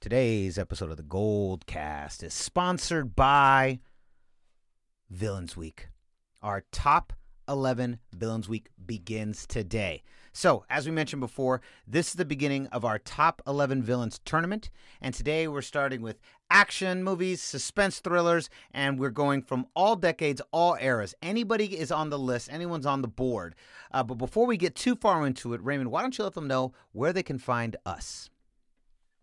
Today's episode of the Gold Cast is sponsored by Villains Week. Our top 11 Villains Week begins today. So, as we mentioned before, this is the beginning of our top 11 villains tournament. And today we're starting with action movies, suspense thrillers, and we're going from all decades, all eras. Anybody is on the list, anyone's on the board. Uh, but before we get too far into it, Raymond, why don't you let them know where they can find us?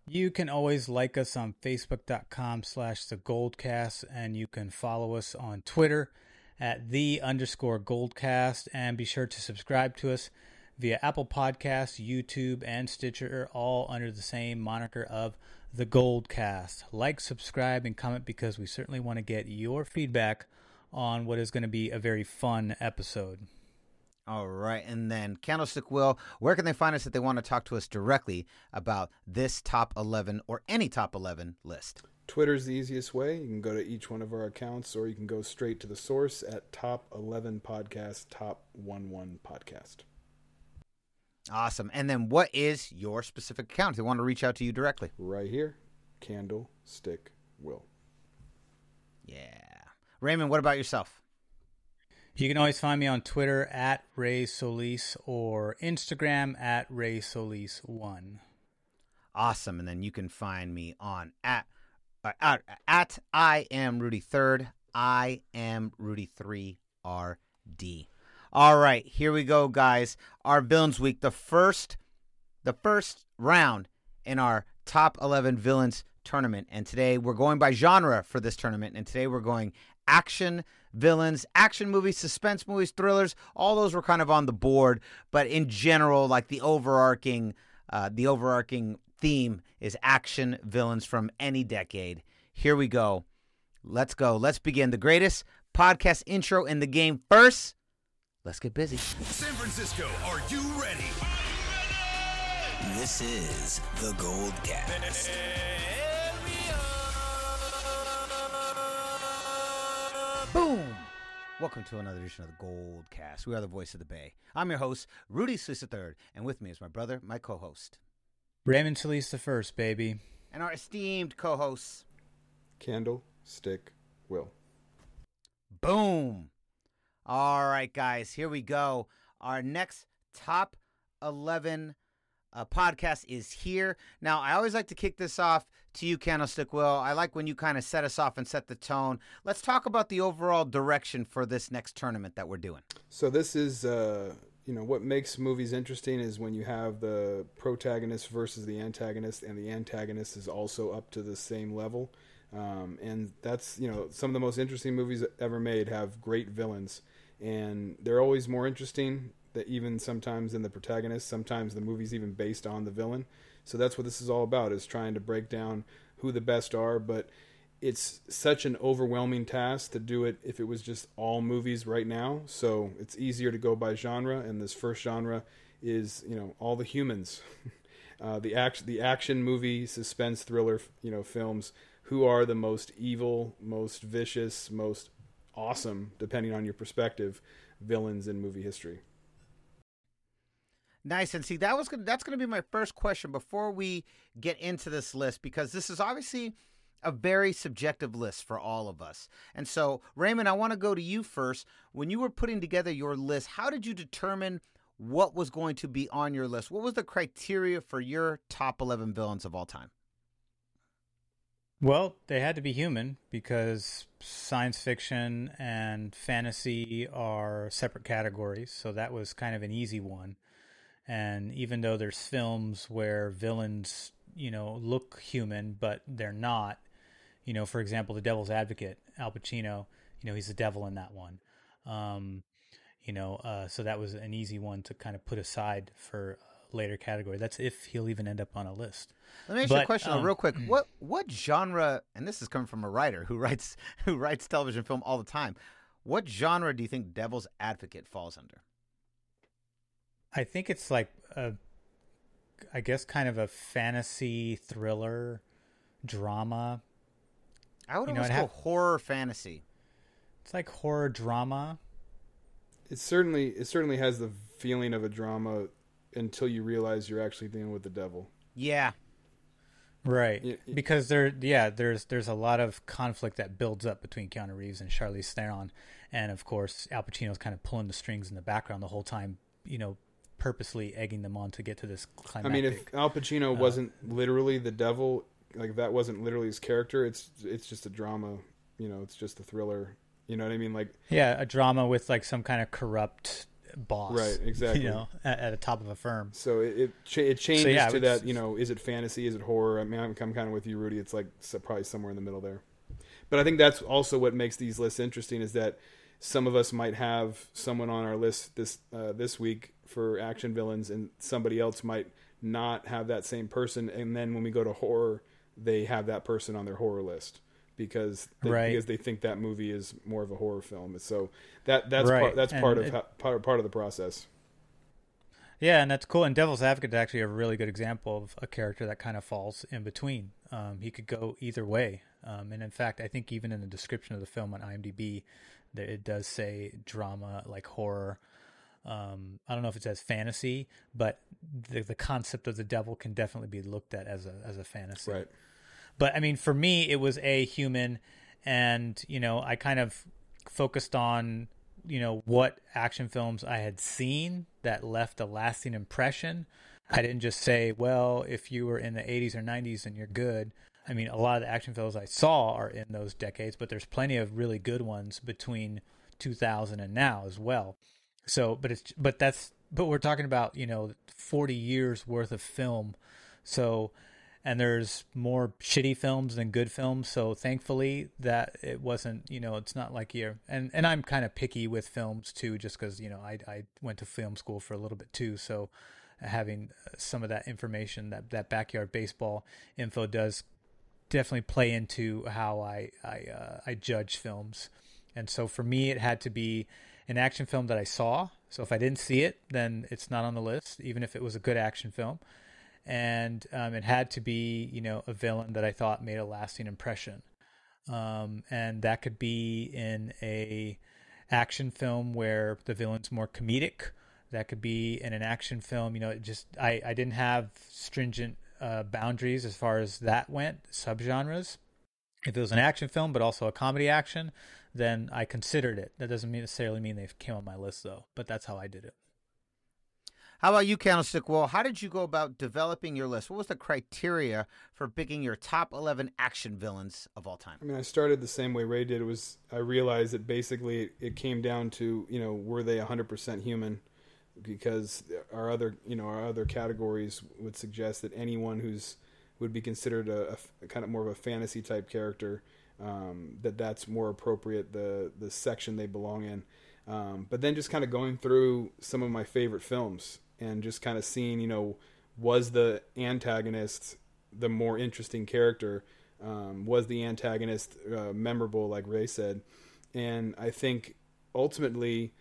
You can always like us on facebook.com slash the goldcast and you can follow us on Twitter at the underscore goldcast and be sure to subscribe to us via Apple Podcasts, YouTube, and Stitcher, all under the same moniker of the Goldcast. Like, subscribe, and comment because we certainly want to get your feedback on what is going to be a very fun episode. All right. And then Candlestick Will, where can they find us if they want to talk to us directly about this top 11 or any top 11 list? Twitter's the easiest way. You can go to each one of our accounts or you can go straight to the source at top 11 podcast, top 11 podcast. Awesome. And then what is your specific account if they want to reach out to you directly? Right here, Candlestick Will. Yeah. Raymond, what about yourself? You can always find me on Twitter at Ray Solis or Instagram at Ray Solis1. Awesome. And then you can find me on at uh, at, at I am Rudy Third. I am Rudy Three RD. All right, here we go, guys. Our villains week, the first, the first round in our top eleven villains tournament, and today we're going by genre for this tournament, and today we're going action villains, action movies, suspense movies, thrillers. All those were kind of on the board, but in general, like the overarching, uh, the overarching theme is action villains from any decade. Here we go. Let's go. Let's begin. The greatest podcast intro in the game first. Let's get busy. San Francisco, are you ready? This is the Gold Cast. Boom! Welcome to another edition of the Gold Cast. We are the voice of the Bay. I'm your host, Rudy Solis III, and with me is my brother, my co-host, Raymond Solis the first, baby. and our esteemed co-hosts. Candlestick Will. Boom! All right, guys, here we go. Our next top 11 uh, podcast is here. Now, I always like to kick this off to you, Candlestick Will. I like when you kind of set us off and set the tone. Let's talk about the overall direction for this next tournament that we're doing. So this is uh, you know what makes movies interesting is when you have the protagonist versus the antagonist and the antagonist is also up to the same level. Um, and that's you know some of the most interesting movies ever made have great villains and they're always more interesting that even sometimes in the protagonist sometimes the movie's even based on the villain. So that's what this is all about is trying to break down who the best are. But it's such an overwhelming task to do it if it was just all movies right now. So it's easier to go by genre and this first genre is you know all the humans. Uh, the action the action movie suspense thriller you know films who are the most evil most vicious most awesome depending on your perspective villains in movie history Nice. And see, that was gonna, that's going to be my first question before we get into this list because this is obviously a very subjective list for all of us. And so, Raymond, I want to go to you first. When you were putting together your list, how did you determine what was going to be on your list? What was the criteria for your top 11 villains of all time? Well, they had to be human because science fiction and fantasy are separate categories. So that was kind of an easy one. And even though there's films where villains, you know, look human, but they're not, you know, for example, The Devil's Advocate, Al Pacino, you know, he's the devil in that one. Um, you know, uh, so that was an easy one to kind of put aside for later category. That's if he'll even end up on a list. Let me ask you a question um, real quick. What what genre? And this is coming from a writer who writes who writes television film all the time. What genre do you think Devil's Advocate falls under? I think it's like a, I guess, kind of a fantasy thriller drama. I would You know, almost I'd go have- horror fantasy. It's like horror drama. it certainly it certainly has the feeling of a drama until you realize you're actually dealing with the devil Yeah. Right. Y- y- because there yeah, there's there's a lot of conflict that builds up between Keanu Reeves and Charlize Theron and of course Al Pacino's kind of pulling the strings in the background the whole time, you know, purposely egging them on to get to this climactic. I mean, if Al Pacino wasn't literally the devil, like that wasn't literally his character. It's it's just a drama. You know, it's just a thriller. You know what I mean? Like yeah, a drama with like some kind of corrupt boss. Right, exactly. You know, at, at the top of a firm. so it it, cha- it changes yeah, to that. You know, is it fantasy? Is it horror? I mean, I'm, I'm kind of with you, Rudy. It's like so- probably somewhere in the middle there. But I think that's also what makes these lists interesting is that some of us might have someone on our list this uh, this week for action villains, and somebody else might not have that same person. And then when we go to horror, they have that person on their horror list because they, Right. because they think that movie is more of a horror film. So that that's Right, part, that's part of it- part part of the process. Yeah, and that's cool. And Devil's Advocate is actually a really good example of a character that kind of falls in between. Um, he could go either way. Um, and in fact, I think even in the description of the film on IMDb, it does say drama, like horror. Um, I don't know if it says fantasy, but the, the concept of the devil can definitely be looked at as a as a fantasy. Right. But I mean, for me, it was a human, and you know, I kind of focused on you know what action films I had seen that left a lasting impression. I didn't just say, well, if you were in the 80s or 90s and you're good. I mean, a lot of the action films I saw are in those decades, but there's plenty of really good ones between 2000 and now as well. So, but it's but that's but we're talking about you know 40 years worth of film. So, and there's more shitty films than good films. So thankfully that it wasn't you know it's not like you're and and I'm kind of picky with films too, just because you know I I went to film school for a little bit too. So having some of that information that that backyard baseball info does definitely play into how I I uh, I judge films. And so for me, it had to be an action film that I saw. So if I didn't see it, then it's not on the list, even if it was a good action film. And um, it had to be, you know, a villain that I thought made a lasting impression. Um, and that could be in a action film where the villain's more comedic. That could be in an action film. You know, it just I, I didn't have stringent uh, boundaries as far as that went, subgenres. If it was an action film, but also a comedy action, then I considered it. That doesn't necessarily mean they came on my list though, but that's how I did it. How about you, Candlestick Will? How did you go about developing your list? What was the criteria for picking your top 11 action villains of all time? I mean, I started the same way Ray did. It was I realized that basically it came down to you know were they 100% human, because our other you know our other categories would suggest that anyone who's would be considered a kind of more of a fantasy type character um, that that's more appropriate the the section they belong in. Um, but then just kind of going through some of my favorite films and just kind of seeing you know was the antagonist the more interesting character? Um, was the antagonist uh, memorable like ray said? And i think ultimately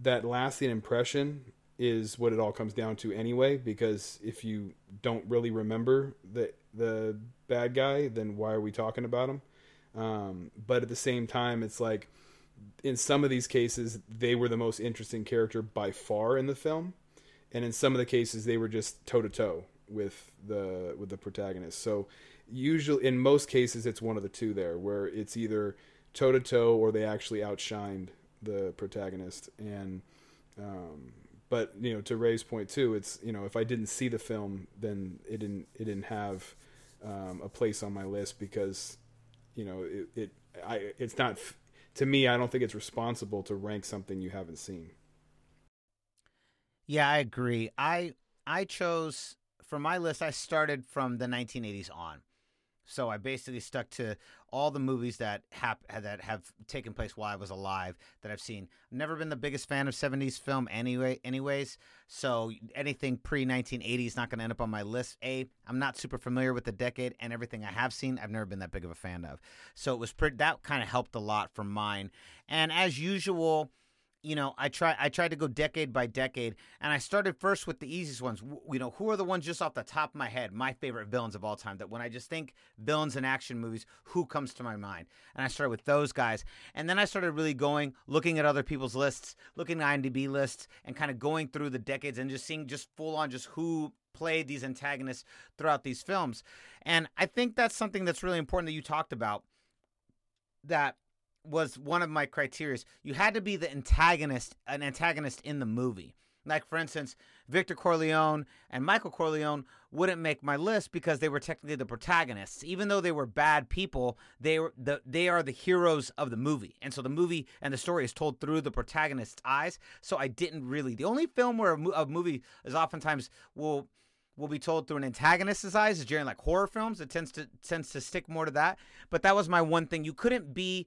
that lasting impression is what it all comes down to anyway because if you don't really remember the the bad guy then why are we talking about him um, but at the same time it's like in some of these cases they were the most interesting character by far in the film. And in some of the cases they were just toe to toe with the with the protagonist. So usually in most cases it's one of the two there where it's either toe to toe or they actually outshined the protagonist. And um, but you know to Ray's point too it's you know if I didn't see the film then it didn't it didn't have um, a place on my list because you know it, it I it's not to me I don't think it's responsible to rank something you haven't seen Yeah, I agree. I I chose for my list. I started from the 1980s on, so I basically stuck to all the movies that hap- that have taken place while I was alive that I've seen. I've never been the biggest fan of 70s film anyway. Anyways, so anything pre 1980 is not going to end up on my list. A, I'm not super familiar with the decade, and everything I have seen, I've never been that big of a fan of. So it was pretty. That kind of helped a lot for mine. And as usual you know, I try I tried to go decade by decade, and I started first with the easiest ones. W- You know, who are the ones just off the top of my head, my favorite villains of all time? That when I just think villains in action movies, who comes to my mind? And I started with those guys, and then I started really going, looking at other people's lists, looking at IMDb lists, and kind of going through the decades and just seeing just full on just who played these antagonists throughout these films. And I think that's something that's really important that you talked about. That was one of my criteria. You had to be the antagonist, an antagonist in the movie. Like for instance, Victor Corleone and Michael Corleone wouldn't make my list because they were technically the protagonists. Even though they were bad people, they were the they are the heroes of the movie. And so the movie and the story is told through the protagonist's eyes. So I didn't really. The only film where a, a movie is oftentimes will will be told through an antagonist's eyes is during like horror films. It tends to tends to stick more to that. But that was my one thing. You couldn't be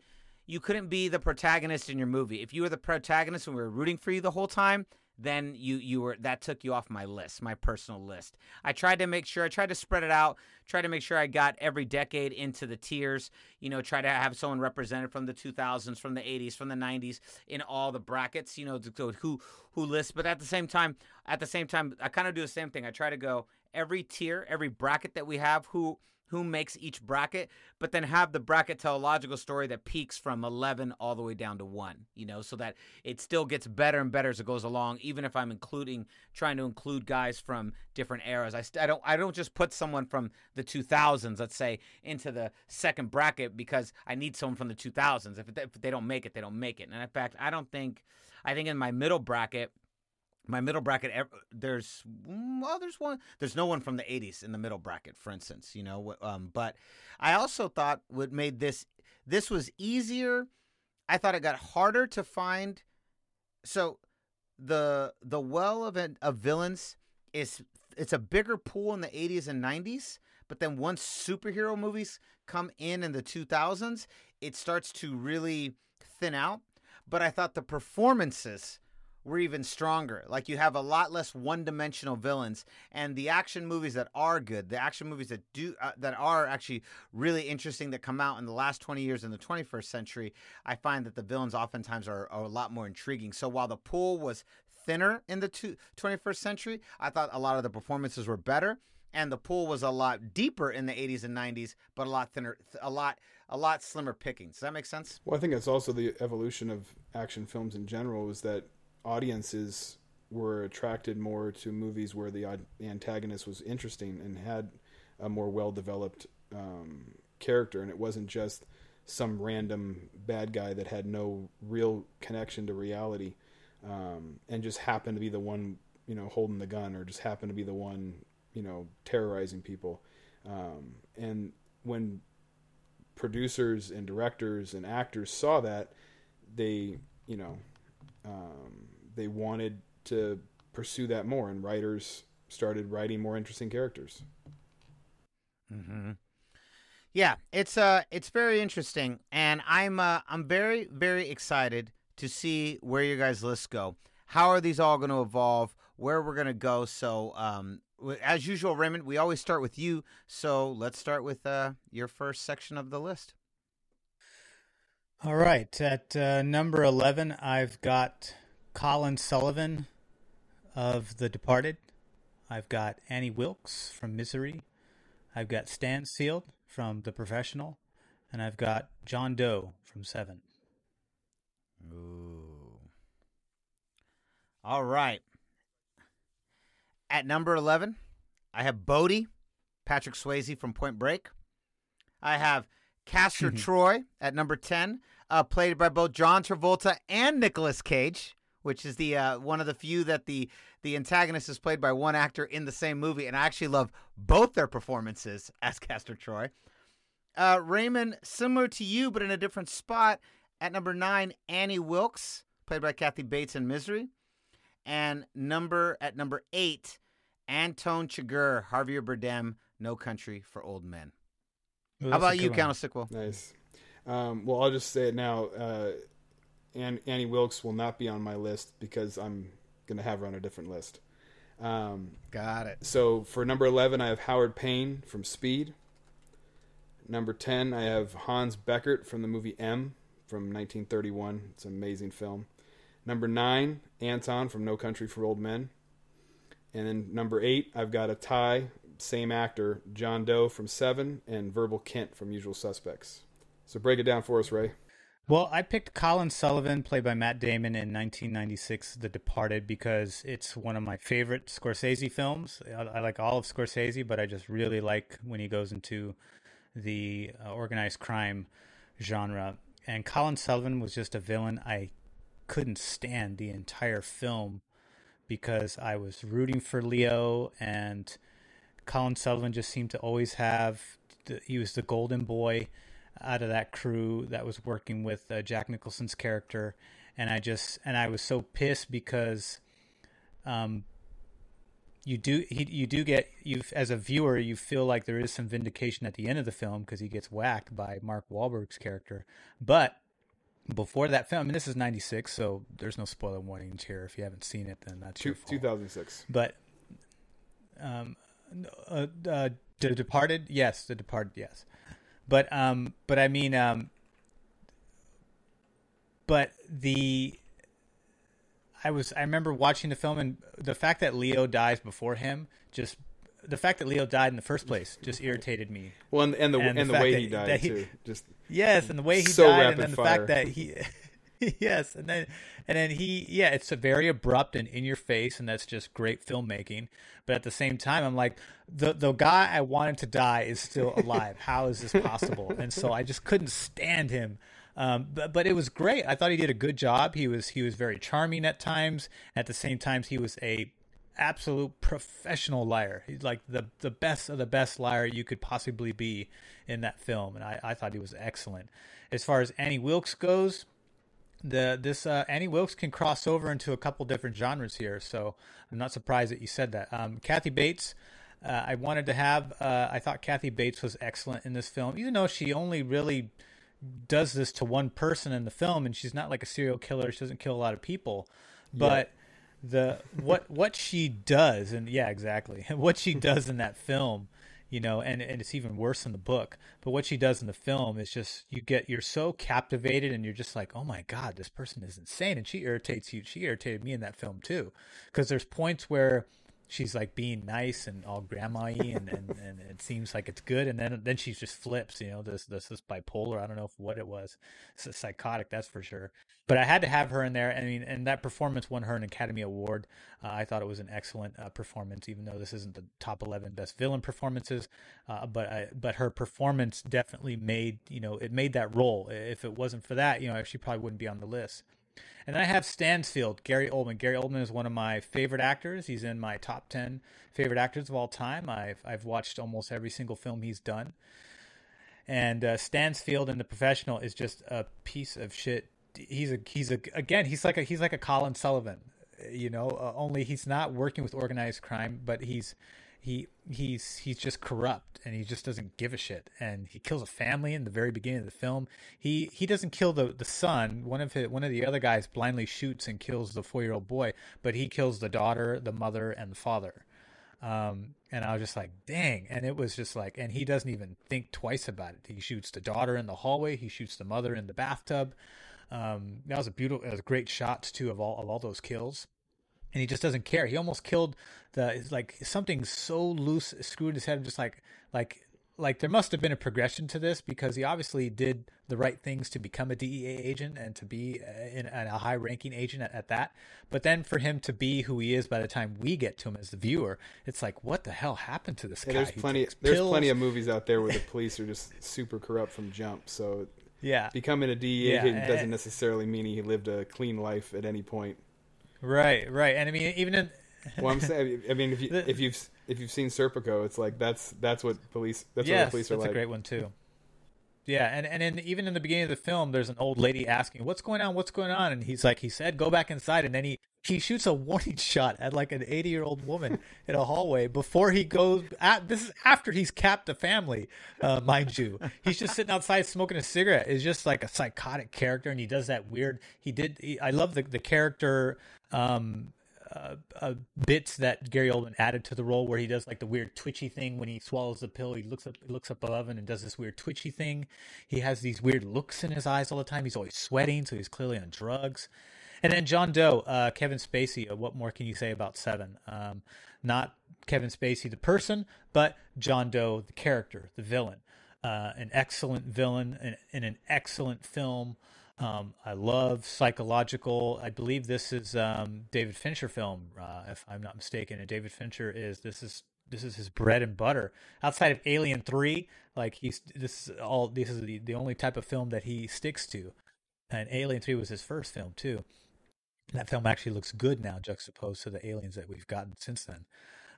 you couldn't be the protagonist in your movie. If you were the protagonist and we were rooting for you the whole time, then you you were that took you off my list, my personal list. I tried to make sure I tried to spread it out, tried to make sure I got every decade into the tiers, you know, try to have someone represented from the 2000s, from the 80s, from the 90s in all the brackets, you know, go who who lists, but at the same time, at the same time I kind of do the same thing. I try to go every tier, every bracket that we have who who makes each bracket, but then have the bracket tell a logical story that peaks from 11 all the way down to 1, you know, so that it still gets better and better as it goes along, even if I'm including, trying to include guys from different eras. I, st- I, don't, I don't just put someone from the 2000s, let's say, into the second bracket because I need someone from the 2000s. If, if they don't make it, they don't make it. And in fact, I don't think, I think in my middle bracket, my middle bracket there's well there's one there's no one from the 80s in the middle bracket for instance you know um, but i also thought what made this this was easier i thought it got harder to find so the the well of of villains is it's a bigger pool in the 80s and 90s but then once superhero movies come in in the 2000s it starts to really thin out but i thought the performances were even stronger. Like you have a lot less one-dimensional villains, and the action movies that are good, the action movies that do uh, that are actually really interesting that come out in the last 20 years in the 21st century, I find that the villains oftentimes are, are a lot more intriguing. So while the pool was thinner in the two, 21st century, I thought a lot of the performances were better. And the pool was a lot deeper in the 80s and 90s, but a lot thinner, a lot, a lot slimmer pickings. Does that make sense? Well, I think that's also the evolution of action films in general. Is that audiences were attracted more to movies where the, the antagonist was interesting and had a more well developed um, character, and it wasn't just some random bad guy that had no real connection to reality um, and just happened to be the one you know holding the gun or just happened to be the one you know terrorizing people. Um, and when producers and directors and actors saw that they you know um, they wanted to pursue that more and writers started writing more interesting characters Mm-hmm. Yeah, it's uh, it's very interesting, and I'm uh, I'm very very excited to see where your guys' lists go. How are these all going to evolve? Where we're going to go? So, um, as usual, Raymond, we always start with you. So let's start with uh, your first section of the list. All right. At uh, number 11, I've got Colin Sullivan of The Departed. I've got Annie Wilkes from Misery. I've got Stansfield from The Professional. And I've got John Doe from Seven. Ooh. All right. At number 11, I have Bodhi, Patrick Swayze from Point Break. I have Castor Troy at number 10, uh, played by both John Travolta and Nicolas Cage, which is the uh, one of the few that the the antagonist is played by one actor in the same movie, and I actually love both their performances as Castor Troy. Uh, Raymond, similar to you, but in a different spot. At number nine, Annie Wilkes, played by Kathy Bates in Misery. And number at number eight, Anton Chigurh, Javier Bardem, No Country for Old Men. Ooh, How about you, good one. Candlestick Will? nice um, well i'll just say it now uh, Ann- annie wilkes will not be on my list because i'm going to have her on a different list um, Got it. So for number 11, I have Howard Payne from Speed. Number 10, I have Hans Beckert from the movie M from 1931. It's an amazing film. Number nine, Anton from No Country for Old Men. And then number eight, I've got a tie, same actor, John Doe from Seven, and Verbal Kint from Usual Suspects. So break it down for us, Ray. Well, I picked Colin Sullivan, played by Matt Damon in 1996, The Departed, because it's one of my favorite Scorsese films. I, I like all of Scorsese, but I just really like when he goes into the uh, organized crime genre. And Colin Sullivan was just a villain I couldn't stand the entire film because I was rooting for Leo and Colin Sullivan just seemed to always have the, he was the golden boy out of that crew that was working with uh, Jack Nicholson's character and I just and I was so pissed because um you do he, you do get you as a viewer you feel like there is some vindication at the end of the film because he gets whacked by Mark Wahlberg's character but before that film, I mean, this is '96, so there's no spoiler warnings here. If you haven't seen it, then that's Two, your fault. 2006. But, um, uh, uh, The Departed, yes, The Departed, yes. But, um, but I mean, um, but the, I was, I remember watching the film, and the fact that Leo dies before him just. The fact that Leo died in the first place just irritated me. Well, and, and the And and the the, way that- he died he- too. Just Yes, and the way he So died, and then the fire. fact that he, yes, and then and then he, yeah, it's a very abrupt and in your face, and that's just great filmmaking. But at the same time, I'm like, the the guy I wanted to die is still alive. How is this possible? And so I just couldn't stand him. Um, but but it was great. I thought he did a good job. He was he was very charming at times. At the same times, he was a absolute professional liar. He's like the the best of the best liar you could possibly be in that film, and I, I thought he was excellent. As far as Annie Wilkes goes, the this uh, Annie Wilkes can cross over into a couple different genres here, so I'm not surprised that you said that. Um, Kathy Bates, uh, I wanted to have. Uh, I thought Kathy Bates was excellent in this film, even though she only really does this to one person in the film, and she's not like a serial killer. She doesn't kill a lot of people, but the what what she does, and yeah, exactly, what she does in that film, you know, and and it's even worse in the book. But what she does in the film is just you get you're so captivated, and you're just like, oh my god, this person is insane, and she irritates you. She irritated me in that film too, because there's points where she's like being nice and all grandma-y and, and, and it seems like it's good. And then then she just flips you know this this is bipolar. I don't know if, what it was. It's psychotic that's for sure. But i had to have her in there. I mean and that performance won her an academy award. Uh, i thought it was an excellent uh, performance even though this isn't the top 11 best villain performances. Uh, but I, but her performance definitely made you know it made that role. If it wasn't for that you know she probably wouldn't be on the list and then I have Stansfield, Gary Oldman. Gary Oldman is one of my favorite actors. He's in my top 10 favorite actors of all time. I've, I've watched almost every single film he's done. And uh, Stansfield in The Professional is just a piece of shit. He's a he's a again he's like a he's like a Colin Sullivan, you know. Uh, only he's not working with organized crime, but he's he he's he's just corrupt and he just doesn't give a shit. And he kills a family in the very beginning of the film. He he doesn't kill the the son. One of his one of the other guys blindly shoots and kills the four year old boy but he kills the daughter the mother and the father. Um and i was just like dang. And it was just like and he doesn't even think twice about it. He shoots the daughter in the hallway. He shoots the mother in the bathtub. Um that was a beautiful it was great shots too of all of all those kills and he just doesn't care. He almost killed the like something so loose screwed his head. I'm just like like like there must have been a progression to this because he obviously did the right things to become a DEA agent and to be uh, in, in a high ranking agent at, at that. But then for him to be who he is by the time we get to him as the viewer, it's like what the hell happened to this yeah, guy? there's He plenty. There's pills. plenty of movies out there where the police are just super corrupt from jump. So yeah. becoming a DEA Yeah, agent doesn't necessarily mean he lived a clean life at any point. Right, right. And I mean even in Well, I'm saying, I mean, if you if you've if you've seen Serpico, it's like that's that's what police that's what yes, the police are that's like. That's a great one too. Yeah, and and in, even in the beginning of the film, there's an old lady asking, "What's going on? What's going on?" And he's like, he said, "Go back inside," and then he he shoots a warning shot at like an 80 year old woman in a hallway before he goes. At, this is after he's capped the family, uh, mind you. He's just sitting outside smoking a cigarette. Is just like a psychotic character, and he does that weird. He did. He, I love the the character. Um, uh, uh, bits that Gary Oldman added to the role, where he does like the weird twitchy thing when he swallows the pill. He looks up, looks up above and does this weird twitchy thing. He has these weird looks in his eyes all the time. He's always sweating, so he's clearly on drugs. And then John Doe, uh, Kevin Spacey. Uh, what more can you say about Seven? Um, not Kevin Spacey the person, but John Doe the character, the villain. Uh, an excellent villain in, in an excellent film. Um, I love psychological. I believe this is um, David Fincher film, uh, if I'm not mistaken. And David Fincher is this is this is his bread and butter. Outside of Alien Three, like he's this is all this is the, the only type of film that he sticks to. And Alien Three was his first film too. That film actually looks good now, juxtaposed to the aliens that we've gotten since then.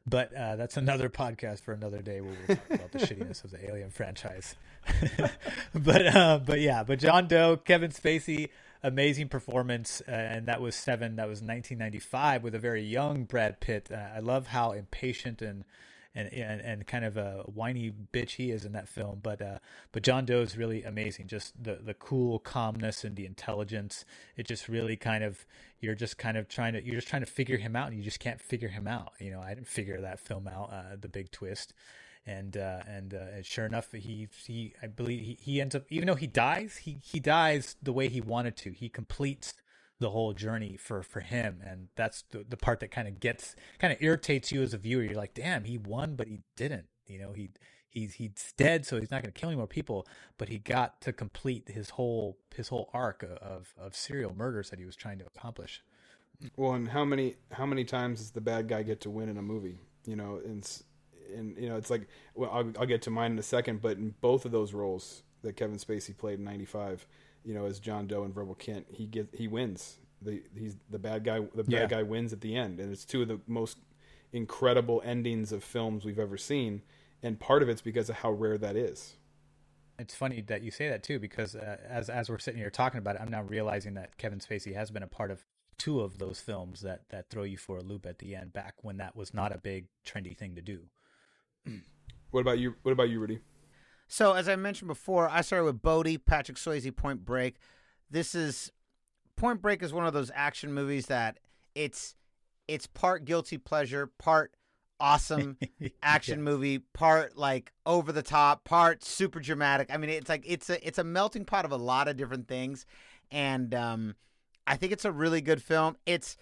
But uh, that's another podcast for another day where we'll talk about the shittiness of the Alien franchise. but uh, but yeah, but John Doe, Kevin Spacey, amazing performance, uh, and that was seven. That was 1995 with a very young Brad Pitt. Uh, I love how impatient and and, and and kind of a whiny bitch he is in that film. But uh, but John Doe is really amazing. Just the the cool calmness and the intelligence. It just really kind of you're just kind of trying to you're just trying to figure him out, and you just can't figure him out. You know, I didn't figure that film out. Uh, the big twist. And uh, and, uh, sure enough, he he I believe he, he ends up even though he dies, he he dies the way he wanted to. He completes the whole journey for for him. And that's the, the part that kind of gets kind of irritates you as a viewer. You're like damn he won but he didn't. You know he he's he's dead so he's not going to kill any more people. But he got to complete his whole his whole arc of of serial murders that he was trying to accomplish. Well and how many how many times does the bad guy get to win in a movie? You know and and you know it's like well I'll, I'll get to mine in a second but in both of those roles that kevin spacey played in 95 you know, as John Doe and Verbal Kint, he get he wins. The he's the bad guy. The bad Yeah. guy wins at the end, and it's two of the most incredible endings of films we've ever seen. And part of it's because of how rare that is. it's funny that you say that too because uh, as as we're sitting here talking about it i'm now realizing that kevin spacey has been a part of two of those films that that throw you for a loop at the end back when that was not a big trendy thing to do What about you? What about you, Rudy? So as I mentioned before, I started with Bodhi, Patrick Swayze, Point Break. This is Point Break is one of those action movies that it's it's part guilty pleasure, part awesome action Yeah. movie, part like over the top, part super dramatic. I mean, it's like it's a it's a melting pot of a lot of different things, and um, I think it's a really good film. It's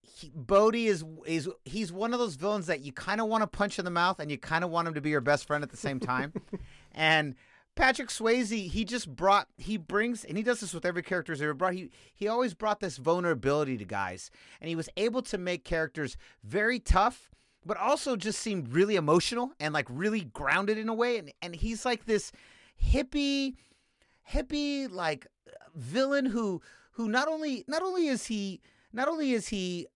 he, Bodhi is is he's one of those villains that you kind of want to punch in the mouth and you kind of want him to be your best friend at the same time. and Patrick Swayze, he just brought he brings and he does this with every character he's ever brought. He he always brought this vulnerability to guys, and he was able to make characters very tough, but also just seem really emotional and like really grounded in a way. And and he's like this hippie, hippie like villain who who not only not only is he not only is he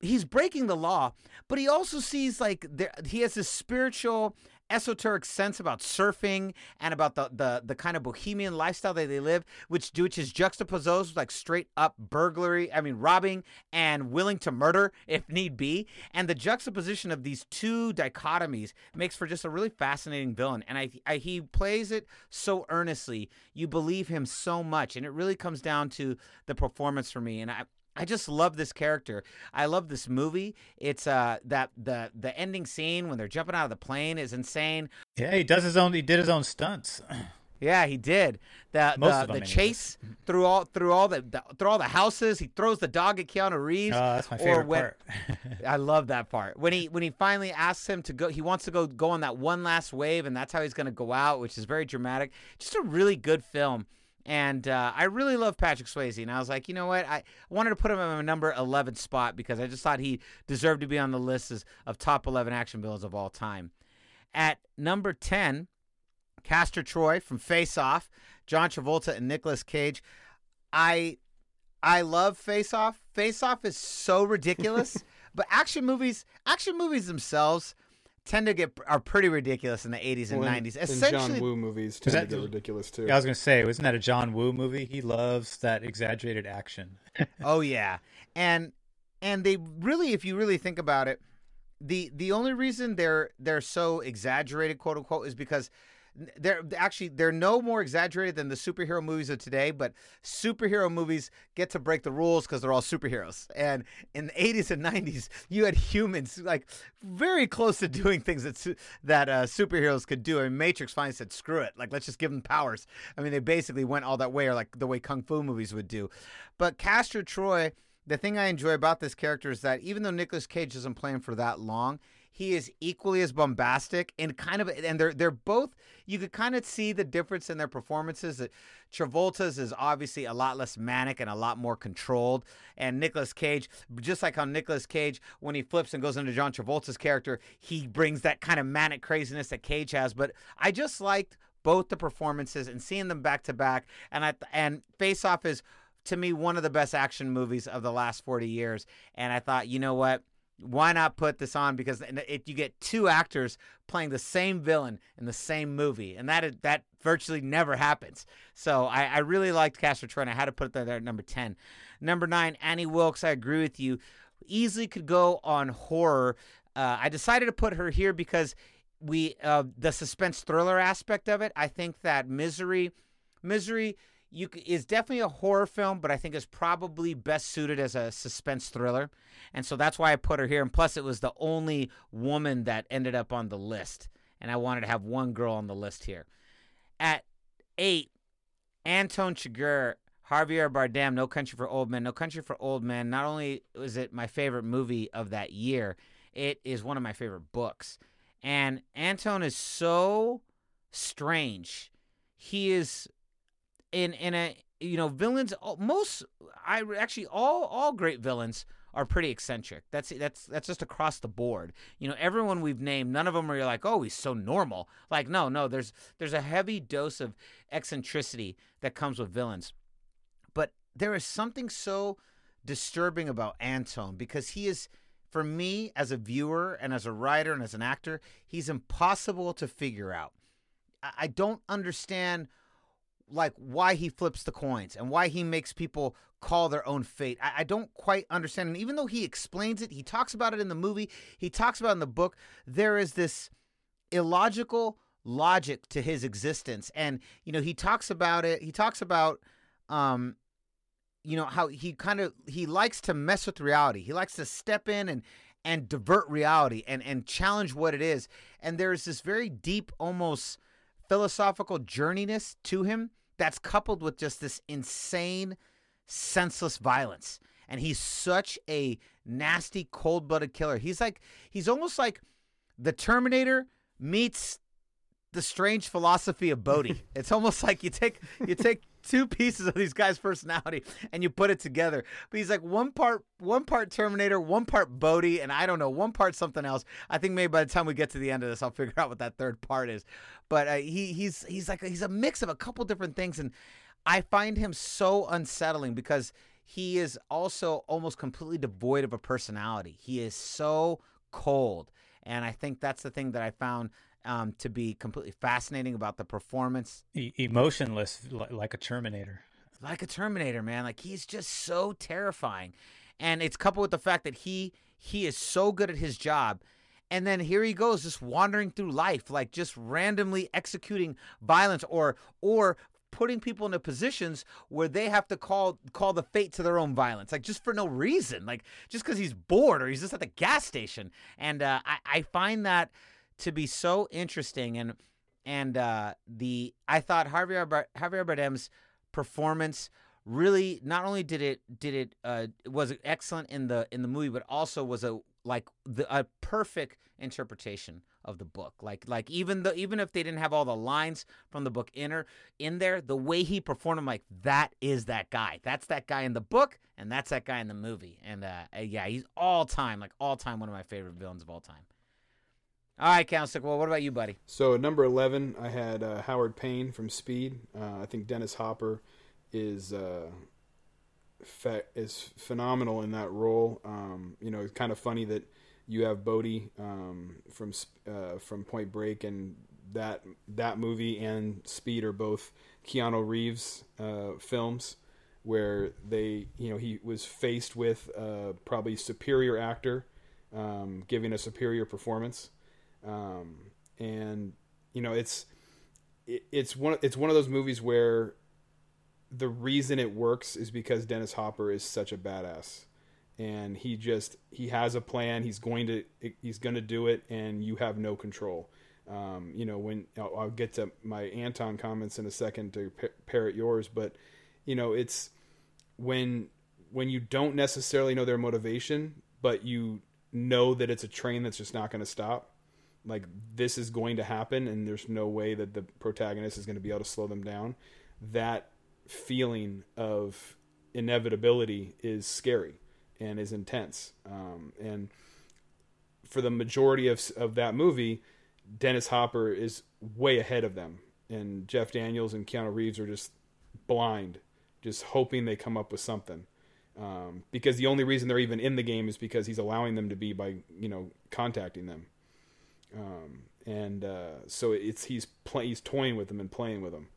he's breaking the law, but he also sees like there, he has this spiritual esoteric sense about surfing and about the, the the kind of bohemian lifestyle that they live which which is juxtaposed with like straight up burglary i mean robbing and willing to murder if need be. And the juxtaposition of these two dichotomies makes for just a really fascinating villain. And I, I he plays it so earnestly. You believe him so much. And it really comes down to the performance for me. And i I just love this character. I love this movie. It's uh that the the ending scene when they're jumping out of the plane is insane. yeah he does his own he did his own stunts Yeah, he did. The Most the, the chase through all through all the, the through all the houses. He throws the dog at Keanu Reeves. oh that's my favorite when- part I love that part when he when he finally asks him to go. He wants to go go on that one last wave, and that's how he's going to go out, which is very dramatic. Just a really good film, and uh, I really love Patrick Swayze. And I was like, you know what? I wanted to put him in my number eleven spot because I just thought he deserved to be on the list as, of top eleven action villains of all time. At number ten, Castor Troy from Face Off, John Travolta and Nicolas Cage. I I love Face Off. Face Off is so ridiculous, but action movies, action movies themselves tend to get are pretty ridiculous in the 80s and Well, 90s. and John Essentially, Woo movies tend that to get ridiculous too. yeah, i was gonna say wasn't that a john woo movie he loves that exaggerated action oh yeah. And and they really if you really think about it, the the only reason they're they're so exaggerated quote unquote is because they're actually they're no more exaggerated than the superhero movies of today but superhero movies get to break the rules because they're all superheroes. And in the 80s and 90s you had humans like very close to doing things that that uh, superheroes could do. I mean, matrix finally said screw it. Like let's just give them powers. I mean they basically went all that way or like the way kung fu movies would do. But castor troy the thing I enjoy about this character is that even though Nicolas Cage isn't playing for that long, he is equally as bombastic and kind of and they're they're both you could kind of see the difference in their performances. That Travolta's is obviously a lot less manic and a lot more controlled. And Nicolas Cage just like how Nicolas Cage when he flips and goes into John Travolta's character he brings that kind of manic craziness that Cage has. But I just liked both the performances and seeing them back to back. And I and Face Off is to me one of the best action movies of the last 40 years. And I thought you know what why not put this on? Because it, you get two actors playing the same villain in the same movie and that that virtually never happens. So i, I really liked Castor Troy i had to put that there at number 10 number 9 annie wilkes. I agree with you. Easily could go on horror. Uh, i decided to put her here because we uh, the suspense thriller aspect of it i think that misery misery you is definitely a horror film, but I think is probably best suited as a suspense thriller, and so that's why I put her here. And plus, it was the only woman that ended up on the list, and I wanted to have one girl on the list here. At eight, Anton Chigurh, Javier Bardem, No Country for Old Men. No Country for Old Men. Not only was it my favorite movie of that year, it is one of my favorite books. And Anton is so strange. He is in in a you know villains oh, most I actually all all great villains are pretty eccentric. That's that's that's just across the board. You know, everyone we've named, none of them are like, "Oh, he's so normal." Like, no, no, there's there's a heavy dose of eccentricity that comes with villains. But there is something so disturbing about Anton because he is for me as a viewer and as a writer and as an actor, he's impossible to figure out. I don't understand like why he flips the coins and why he makes people call their own fate. I, I, don't quite understand. And even though he explains it, he talks about it in the movie, he talks about it in the book, there is this illogical logic to his existence. And, you know, he talks about it, he talks about um you know how he kind of he likes to mess with reality. He likes to step in and and divert reality and and challenge what it is. And there's this very deep almost philosophical journeyness to him that's coupled with just this insane, senseless violence. And he's such a nasty, cold blooded killer. He's like, he's almost like the Terminator meets the strange philosophy of Bodhi. it's almost like you take you take two pieces of these guys' personality and you put it together. But he's like one part one part Terminator, one part Bodhi, and I don't know, one part something else. I think maybe by the time we get to the end of this, I'll figure out what that third part is. But uh, he he's he's like he's a mix of a couple different things, and I find him so unsettling because he is also almost completely devoid of a personality. He is so cold, and I think that's the thing that I found um, to be completely fascinating about the performance. E- emotionless, like a Terminator. Like a Terminator, man. Like he's just so terrifying, and it's coupled with the fact that he he is so good at his job. And then here he goes, just wandering through life, like just randomly executing violence or or putting people into positions where they have to call call the fate to their own violence, like just for no reason, like just because he's bored or he's just at the gas station. And uh, I, I find that to be so interesting and and uh, the I thought Javier Bar- Javier Bardem's performance really not only did it did it uh, was excellent in the in the movie but also was a like the, a perfect interpretation of the book. Like like even though even if they didn't have all the lines from the book inner in there the way he performed I'm like that is that guy. That's that guy in the book and that's that guy in the movie. And uh, yeah he's all time like all time one of my favorite villains of all time all right, Counselor. Well, what about you, buddy? So number eleven, I had uh, Howard Payne from Speed. Uh, I think Dennis Hopper is uh, fe- is phenomenal in that role. Um, you know, it's kind of funny that you have Bodhi um, from uh, from Point Break and that that movie and Speed are both Keanu Reeves uh, films where they you know he was faced with uh, probably superior actor um, giving a superior performance um, and you know it's it, it's one it's one of those movies where the reason it works is because Dennis Hopper is such a badass and he just he has a plan he's going to he's going to do it and you have no control um, you know when I'll, I'll, get to my Anton comments in a second to parrot yours but you know it's when when you don't necessarily know their motivation, but you know that it's a train that's just not going to stop. Like this is going to happen, and there's no way that the protagonist is going to be able to slow them down. That feeling of inevitability is scary and is intense. Um, and for the majority of of that movie, Dennis Hopper is way ahead of them, and Jeff Daniels and Keanu Reeves are just blind, just hoping they come up with something. Um, because the only reason they're even in the game is because he's allowing them to be by you know contacting them. Um, and uh, so it's he's play, he's toying with them and playing with them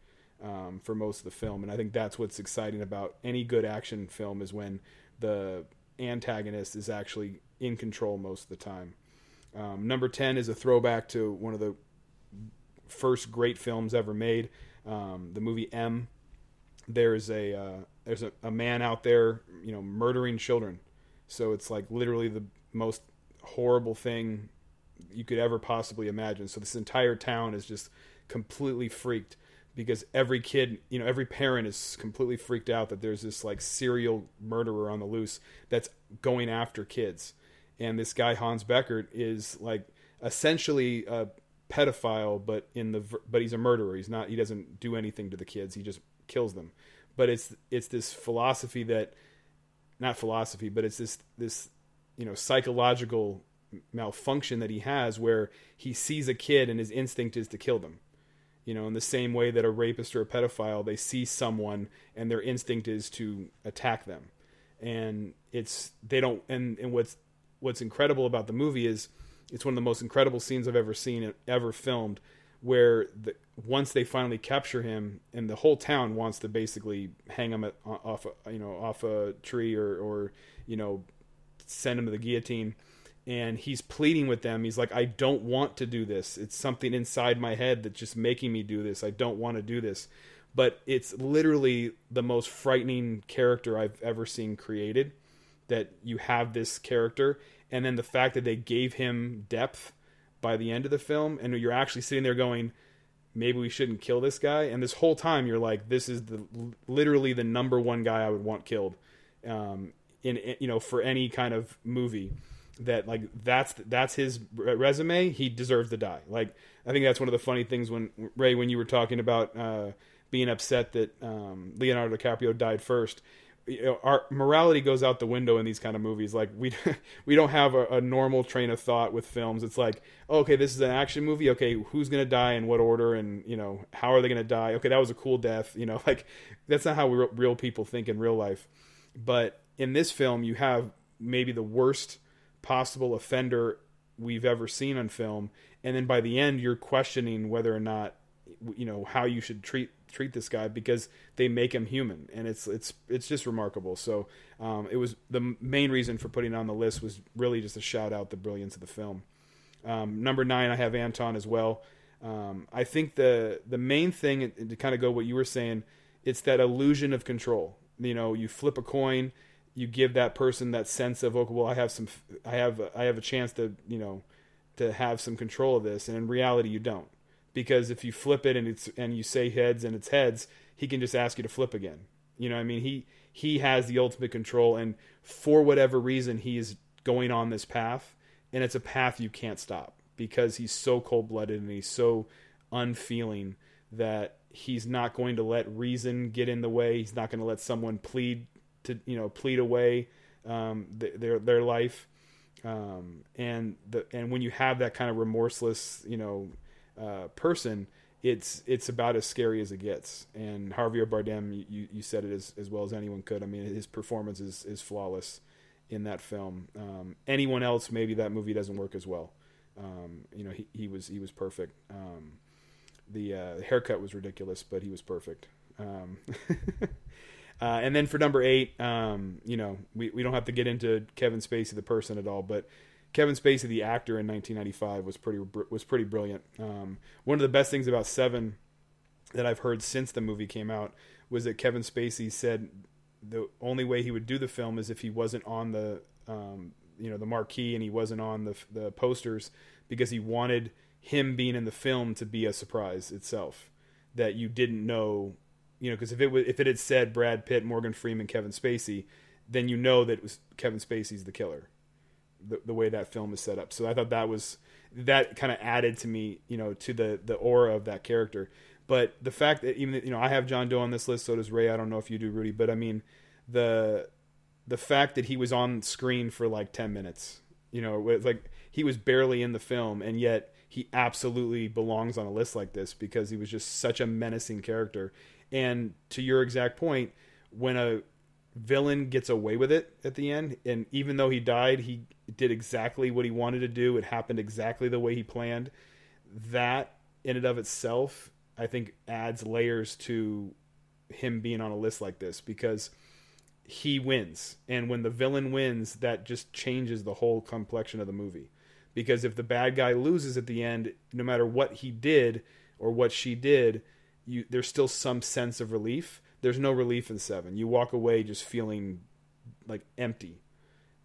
um, for most of the film, and I think that's what's exciting about any good action film is when the antagonist is actually in control most of the time. Um, number ten is a throwback to one of the first great films ever made, um, the movie M. There's a uh, there's a, a man out there, you know, murdering children. So it's like literally the most horrible thing you could ever possibly imagine. So this entire town is just completely freaked because every kid, you know, every parent is completely freaked out that there's this like serial murderer on the loose that's going after kids. And this guy Hans Beckert is like essentially a pedophile, but in the but he's a murderer. He's not. He doesn't do anything to the kids. He just kills them. But it's it's this philosophy that, not philosophy, but it's this this you know psychological malfunction that he has where he sees a kid and his instinct is to kill them. You know in the same way that a rapist or a pedophile they see someone and their instinct is to attack them. And it's they don't and and what's what's incredible about the movie is it's one of the most incredible scenes I've ever seen ever filmed where the, once they finally capture him and the whole town wants to basically hang him at, off a, you know off a tree or or you know send him to the guillotine and he's pleading with them. He's like, I don't want to do this. It's something inside my head that's just making me do this. I don't want to do this. But it's literally the most frightening character I've ever seen created. That you have this character, and then the fact that they gave him depth by the end of the film, and you're actually sitting there going, maybe we shouldn't kill this guy. And this whole time, you're like, this is the literally the number one guy I would want killed, um, in you know for any kind of movie that like that's that's his resume. He deserves to die. Like I think that's one of the funny things when Ray when you were talking about uh, being upset that um, Leonardo DiCaprio died first. You know, our morality goes out the window in these kind of movies. Like we we don't have a, a normal train of thought with films. It's like, okay, this is an action movie. Okay, who's gonna die in what order, and you know how are they gonna die? Okay, that was a cool death. You know, like that's not how real people think in real life. But in this film, you have maybe the worst possible offender we've ever seen on film. And then by the end you're questioning whether or not you know how you should treat treat this guy because they make him human. And it's it's it's just remarkable. So um, it was the main reason for putting on the list was really just to shout out the brilliance of the film. Um, number nine i have anton as well. Um, i think the the main thing to kind of go what you were saying it's that illusion of control. You know you flip a coin you give that person that sense of okay well i have some i have i have a chance to you know to have some control of this. And in reality you don't. Because if you flip it and it's and you say heads and it's heads he can just ask you to flip again. You know i mean? He he has the ultimate control. And for whatever reason he is going on this path. And it's a path you can't stop because he's so cold-blooded and he's so unfeeling that he's not going to let reason get in the way. He's not going to let someone plead to you know plead away um, their their life, um, and the and when you have that kind of remorseless you know uh, person, it's it's about as scary as it gets. And Javier Bardem, you, you said it as, as well as anyone could. I mean, his performance is, is flawless in that film. Um, anyone else, maybe that movie doesn't work as well. Um, you know, he, he was he was perfect. Um, the, uh, the haircut was ridiculous, but he was perfect. Uh, and then for number eight, um, you know, we, we don't have to get into Kevin Spacey the person at all, but Kevin Spacey the actor in 1995 was pretty was pretty brilliant. Um, one of the best things about Seven that I've heard since the movie came out was that Kevin Spacey said the only way he would do the film is if he wasn't on the um, you know the marquee and he wasn't on the the posters because he wanted him being in the film to be a surprise itself that you didn't know you know, because if it was if it had said Brad Pitt, Morgan Freeman, Kevin Spacey, then you know that it was Kevin Spacey's the killer. The the way that film is set up. So I thought that was that kind of added to me, you know, to the the aura of that character. But the fact that even you know I have John Doe on this list, so does Ray. I don't know if you do, Rudy, but I mean the the fact that he was on screen for like ten minutes, you know, it was like he was barely in the film, and yet he absolutely belongs on a list like this because he was just such a menacing character. And to your exact point, when a villain gets away with it at the end, and even though he died, he did exactly what he wanted to do. It happened exactly the way he planned. That in and of itself, I think, adds layers to him being on a list like this because he wins. And when the villain wins, that just changes the whole complexion of the movie. Because if the bad guy loses at the end, no matter what he did or what she did, you there's still some sense of relief. There's no relief in seven. You walk away just feeling like empty,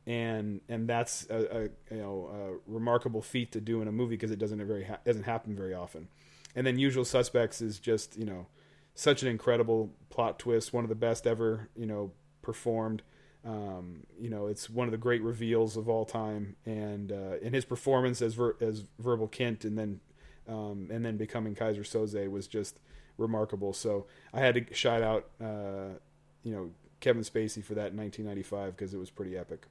and and that's a, a you know a remarkable feat to do in a movie because it doesn't very ha- doesn't happen very often. And then Usual Suspects is just you know such an incredible plot twist, one of the best ever you know performed. Um, you know, it's one of the great reveals of all time, and uh, in his performance as Ver- as Verbal Kint, and then um, and then becoming Kaiser Söze was just remarkable. So I had to shout out, uh, you know, Kevin Spacey for that in 1995 because it was pretty epic.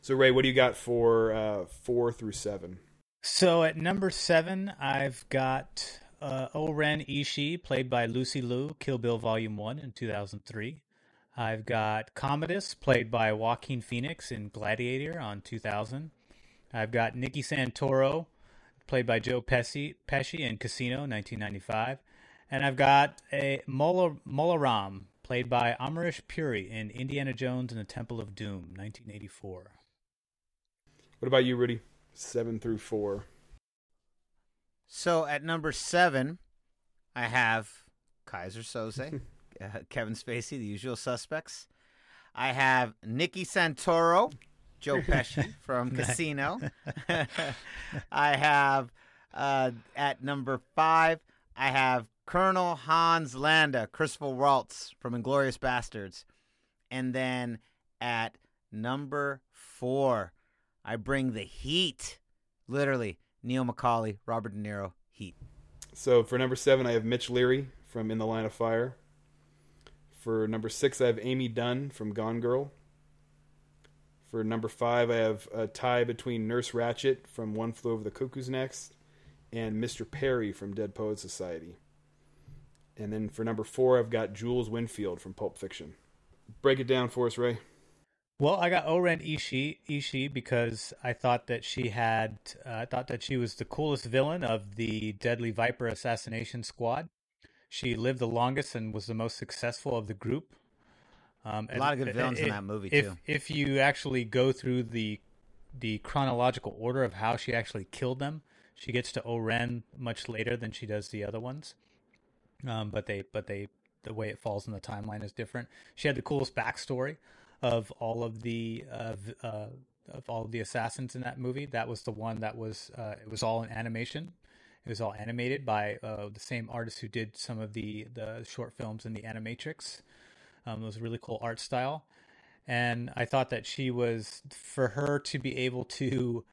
So Ray, what do you got for uh, four through seven? So at number seven, I've got uh, O-Ren Ishii, played by Lucy Liu, Kill Bill Volume 1 in 2003. I've got Commodus, played by Joaquin Phoenix in Gladiator on 2000. I've got Nikki Santoro, played by Joe Pesci, Pesci in Casino 1995. And I've got a Mola, Mola Ram, played by Amrish Puri in Indiana Jones and the Temple of Doom 1984. What about you, Rudy? Seven through four. So at number seven, I have Kaiser Söze, uh, Kevin Spacey, The Usual Suspects. I have Nikki Santoro, Joe Pesci from Casino. I have uh, at number five, I have Colonel Hans Landa, Christopher Waltz from Inglourious Basterds. And then at number four, I bring the heat. Literally, Neil McCauley, Robert De Niro, heat. So for number seven, I have Mitch Leary from In the Line of Fire. For number six, I have Amy Dunne from Gone Girl. For number five, I have a tie between Nurse Ratched from One Flew Over the Cuckoo's Nest and Mr. Perry from Dead Poets Society. And then for number four, I've got Jules Winfield from Pulp Fiction. Break it down for us, Ray. Well, I got O-Ren Ishii, Ishii because I thought that she had, uh, I thought that she was the coolest villain of the Deadly Viper assassination squad. She lived the longest and was the most successful of the group. Um, A lot of good villains in that movie, if, too. If you actually go through the the chronological order of how she actually killed them, she gets to O-Ren much later than she does the other ones. Um, but they, but they, the way it falls in the timeline is different. She had the coolest backstory of all of the uh, uh, of all of the assassins in that movie. That was the one that was uh, it was all in animation. It was all animated by uh, the same artist who did some of the the short films in the Animatrix. Um, it was a really cool art style, and I thought that she was for her to be able to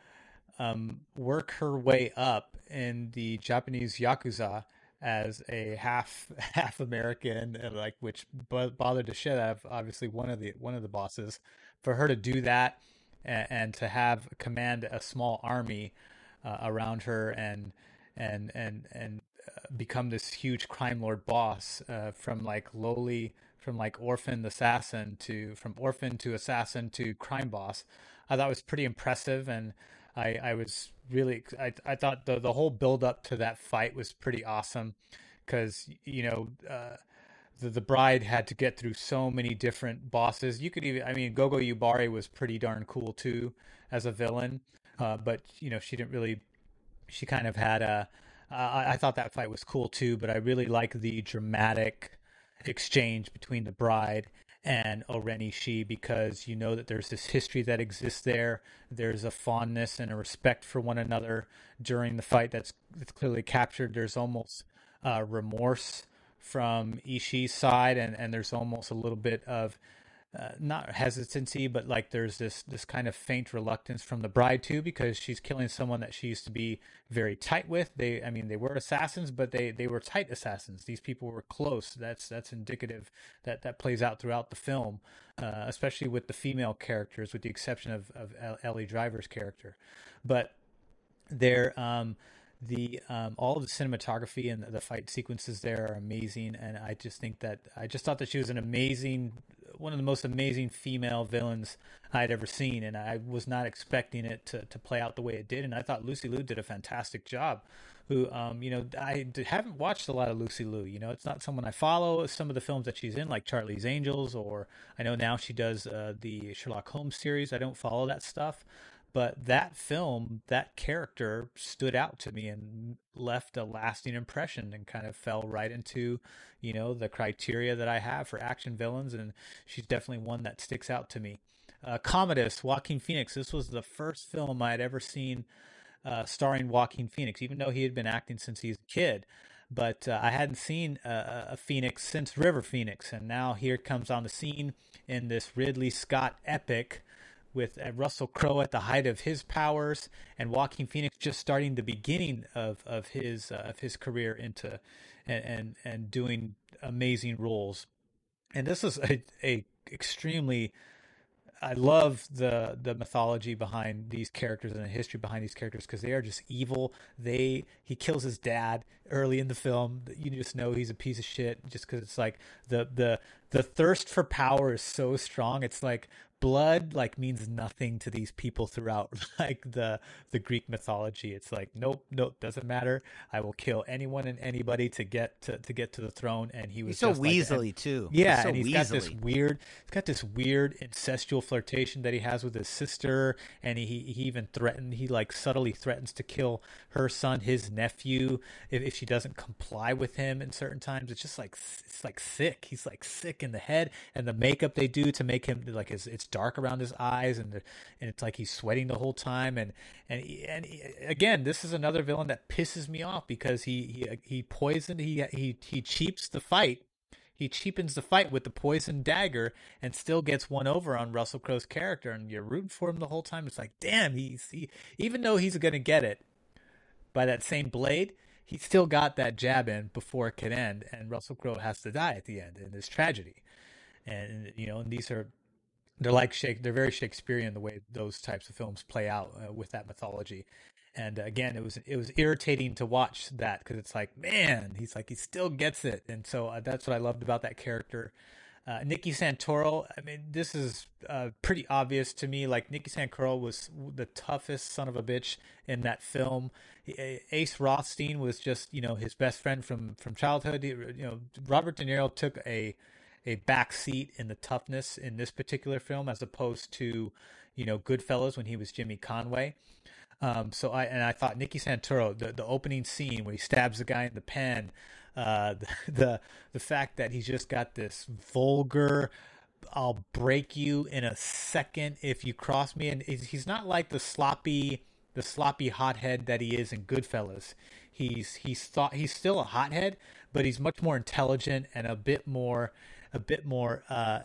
um, work her way up in the Japanese yakuza as a half half American, like which bo- bothered the shit out obviously one of the one of the bosses. For her to do that and, and to have command a small army uh, around her and and and and uh, become this huge crime lord boss uh, from like lowly from like orphan assassin to from orphan to assassin to crime boss i thought was pretty impressive and i i was really i, I thought the the whole build up to that fight was pretty awesome because you know uh the, the bride had to get through so many different bosses. You could even, I mean, Gogo Yubari was pretty darn cool too as a villain, uh, but you know, she didn't really. She kind of had a. Uh, I thought that fight was cool too, but I really like the dramatic exchange between the bride and O-Ren Ishii because you know that there's this history that exists there. There's a fondness and a respect for one another during the fight that's, that's clearly captured. There's almost uh, remorse from Ishii's side, and, and there's almost a little bit of uh, not hesitancy, but like there's this this kind of faint reluctance from the bride too, because she's killing someone that she used to be very tight with. They, I mean, they were assassins, but they they were tight assassins. These people were close. That's that's indicative that that plays out throughout the film, uh, especially with the female characters, with the exception of of Elle Driver's character. But there, um, the um, all of the cinematography and the fight sequences there are amazing, and I just think that I just thought that she was an amazing one of the most amazing female villains I'd ever seen, and I was not expecting it to, to play out the way it did. And I thought Lucy Liu did a fantastic job. Who, um, you know, I haven't watched a lot of Lucy Liu. You know, it's not someone I follow. Some of the films that she's in, like Charlie's Angels, or I know now she does uh, the Sherlock Holmes series. I don't follow that stuff, but that film, that character stood out to me and left a lasting impression and kind of fell right into, you know, the criteria that I have for action villains. And she's definitely one that sticks out to me. Uh, Commodus, Joaquin Phoenix. This was the first film I had ever seen uh, starring Joaquin Phoenix, even though he had been acting since he was a kid. But uh, I hadn't seen a, a Phoenix since River Phoenix. And now here comes on the scene in this Ridley Scott epic with uh, Russell Crowe at the height of his powers and Joaquin Phoenix just starting the beginning of of his uh, of his career into and, and and doing amazing roles. And this is a, a extremely I love the the mythology behind these characters and the history behind these characters because they are just evil. They he kills his dad early in the film. You just know he's a piece of shit just because it's like the the the thirst for power is so strong. It's like blood like means nothing to these people throughout like the the Greek mythology. It's like nope, nope, doesn't matter. I will kill anyone and anybody to get to, to get to the throne. And he was he's so weaselly like, too. Yeah, he's so and he's weaselly. got this weird, he's got this weird incestual flirtation that he has with his sister, and he he even threatened, he like subtly threatens to kill her son, his nephew, if, if she doesn't comply with him in certain times. It's just like it's like sick. He's like sick in the head, and the makeup they do to make him like it's, it's dark around his eyes, and and it's like he's sweating the whole time. And and and again, this is another villain that pisses me off because he he he poisoned he he he cheaps the fight. He cheapens the fight with the poison dagger and still gets one over on Russell Crowe's character, and you're rooting for him the whole time. It's like, damn, he's he, even though he's going to get it by that same blade, he still got that jab in before it could end, and Russell Crowe has to die at the end in this tragedy. And you know, and these are they're like Shake, they're very Shakespearean the way those types of films play out uh, with that mythology. And uh, again, it was it was irritating to watch that because it's like, man, he's like he still gets it, and so uh, that's what I loved about that character. Uh, Nicky Santoro, I mean, this is uh, pretty obvious to me. Like Nicky Santoro was the toughest son of a bitch in that film. Ace Rothstein was just you know his best friend from from childhood. You know, Robert De Niro took a a back seat in the toughness in this particular film as opposed to you know Goodfellas when he was Jimmy Conway. Um, so I and I thought Nicky Santoro, the the opening scene where he stabs the guy in the pen, uh, the, the the fact that he's just got this vulgar. I'll break you in a second if you cross me, and he's not like the sloppy, the sloppy hothead that he is in Goodfellas. He's he's thought he's still a hothead, but he's much more intelligent and a bit more, a bit more. Uh,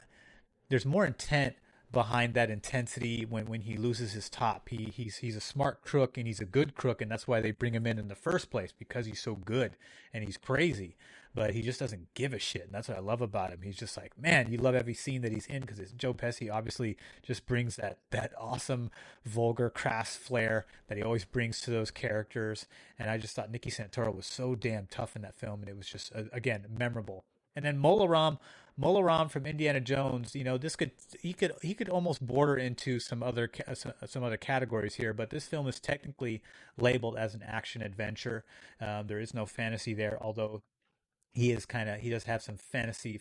there's more intent behind that intensity when, when he loses his top. He he's he's a smart crook and he's a good crook, and that's why they bring him in in the first place because he's so good and he's crazy. But he just doesn't give a shit, and that's what I love about him. He's just like, man, you love every scene that he's in because it's Joe Pesci. Obviously, just brings that that awesome, vulgar, crass flair that he always brings to those characters. And I just thought Nicky Santoro was so damn tough in that film, and it was just again memorable. And then Mola Ram, from Indiana Jones. You know, this could he could he could almost border into some other some other categories here, but this film is technically labeled as an action adventure. Um, there is no fantasy there, although he is kind of he does have some fantasy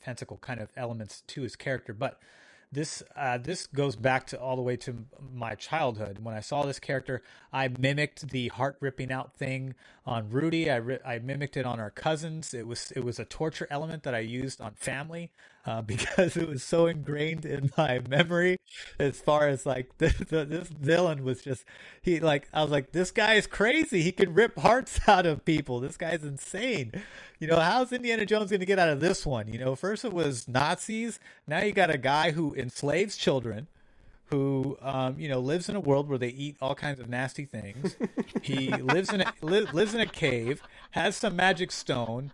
fanciful kind of elements to his character, but this uh, this goes back to all the way to my childhood. When I saw this character, I mimicked the heart ripping out thing on Rudy. I ri- I mimicked it on our cousins. It was it was a torture element that I used on family. Uh, because it was so ingrained in my memory. As far as like the, the, this villain was just he like I was like this guy is crazy. He can rip hearts out of people. This guy's insane. You know how's Indiana Jones going to get out of this one? You know, first it was Nazis. Now you got a guy who enslaves children who um, you know lives in a world where they eat all kinds of nasty things. he lives in a li- lives in a cave, has some magic stone,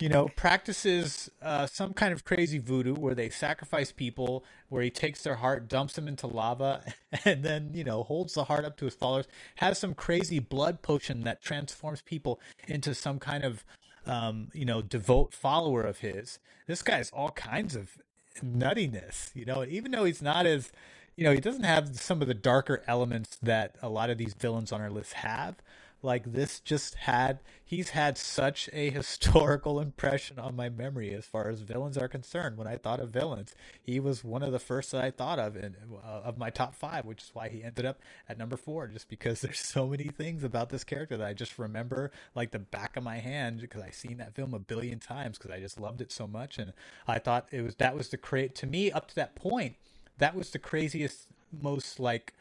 you know, practices uh, some kind of crazy voodoo where they sacrifice people, where he takes their heart, dumps them into lava, and then you know holds the heart up to his followers. Has some crazy blood potion that transforms people into some kind of um, you know devout follower of his. This guy's all kinds of nuttiness, you know, even though he's not as you know, he doesn't have some of the darker elements that a lot of these villains on our list have. Like this just had he's had such a historical impression on my memory as far as villains are concerned. When I thought of villains, he was one of the first that I thought of in uh, of my top 5, which is why he ended up at number 4 just because there's so many things about this character that I just remember like the back of my hand because I've seen that film a billion times because I just loved it so much and I thought it was that was the create to me up to that point that was the craziest, most like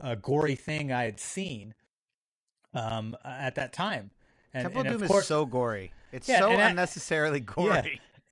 uh, gory thing I had seen um, at that time. And, Temple and Doom course, is so gory. It's yeah, so unnecessarily gory. Yeah.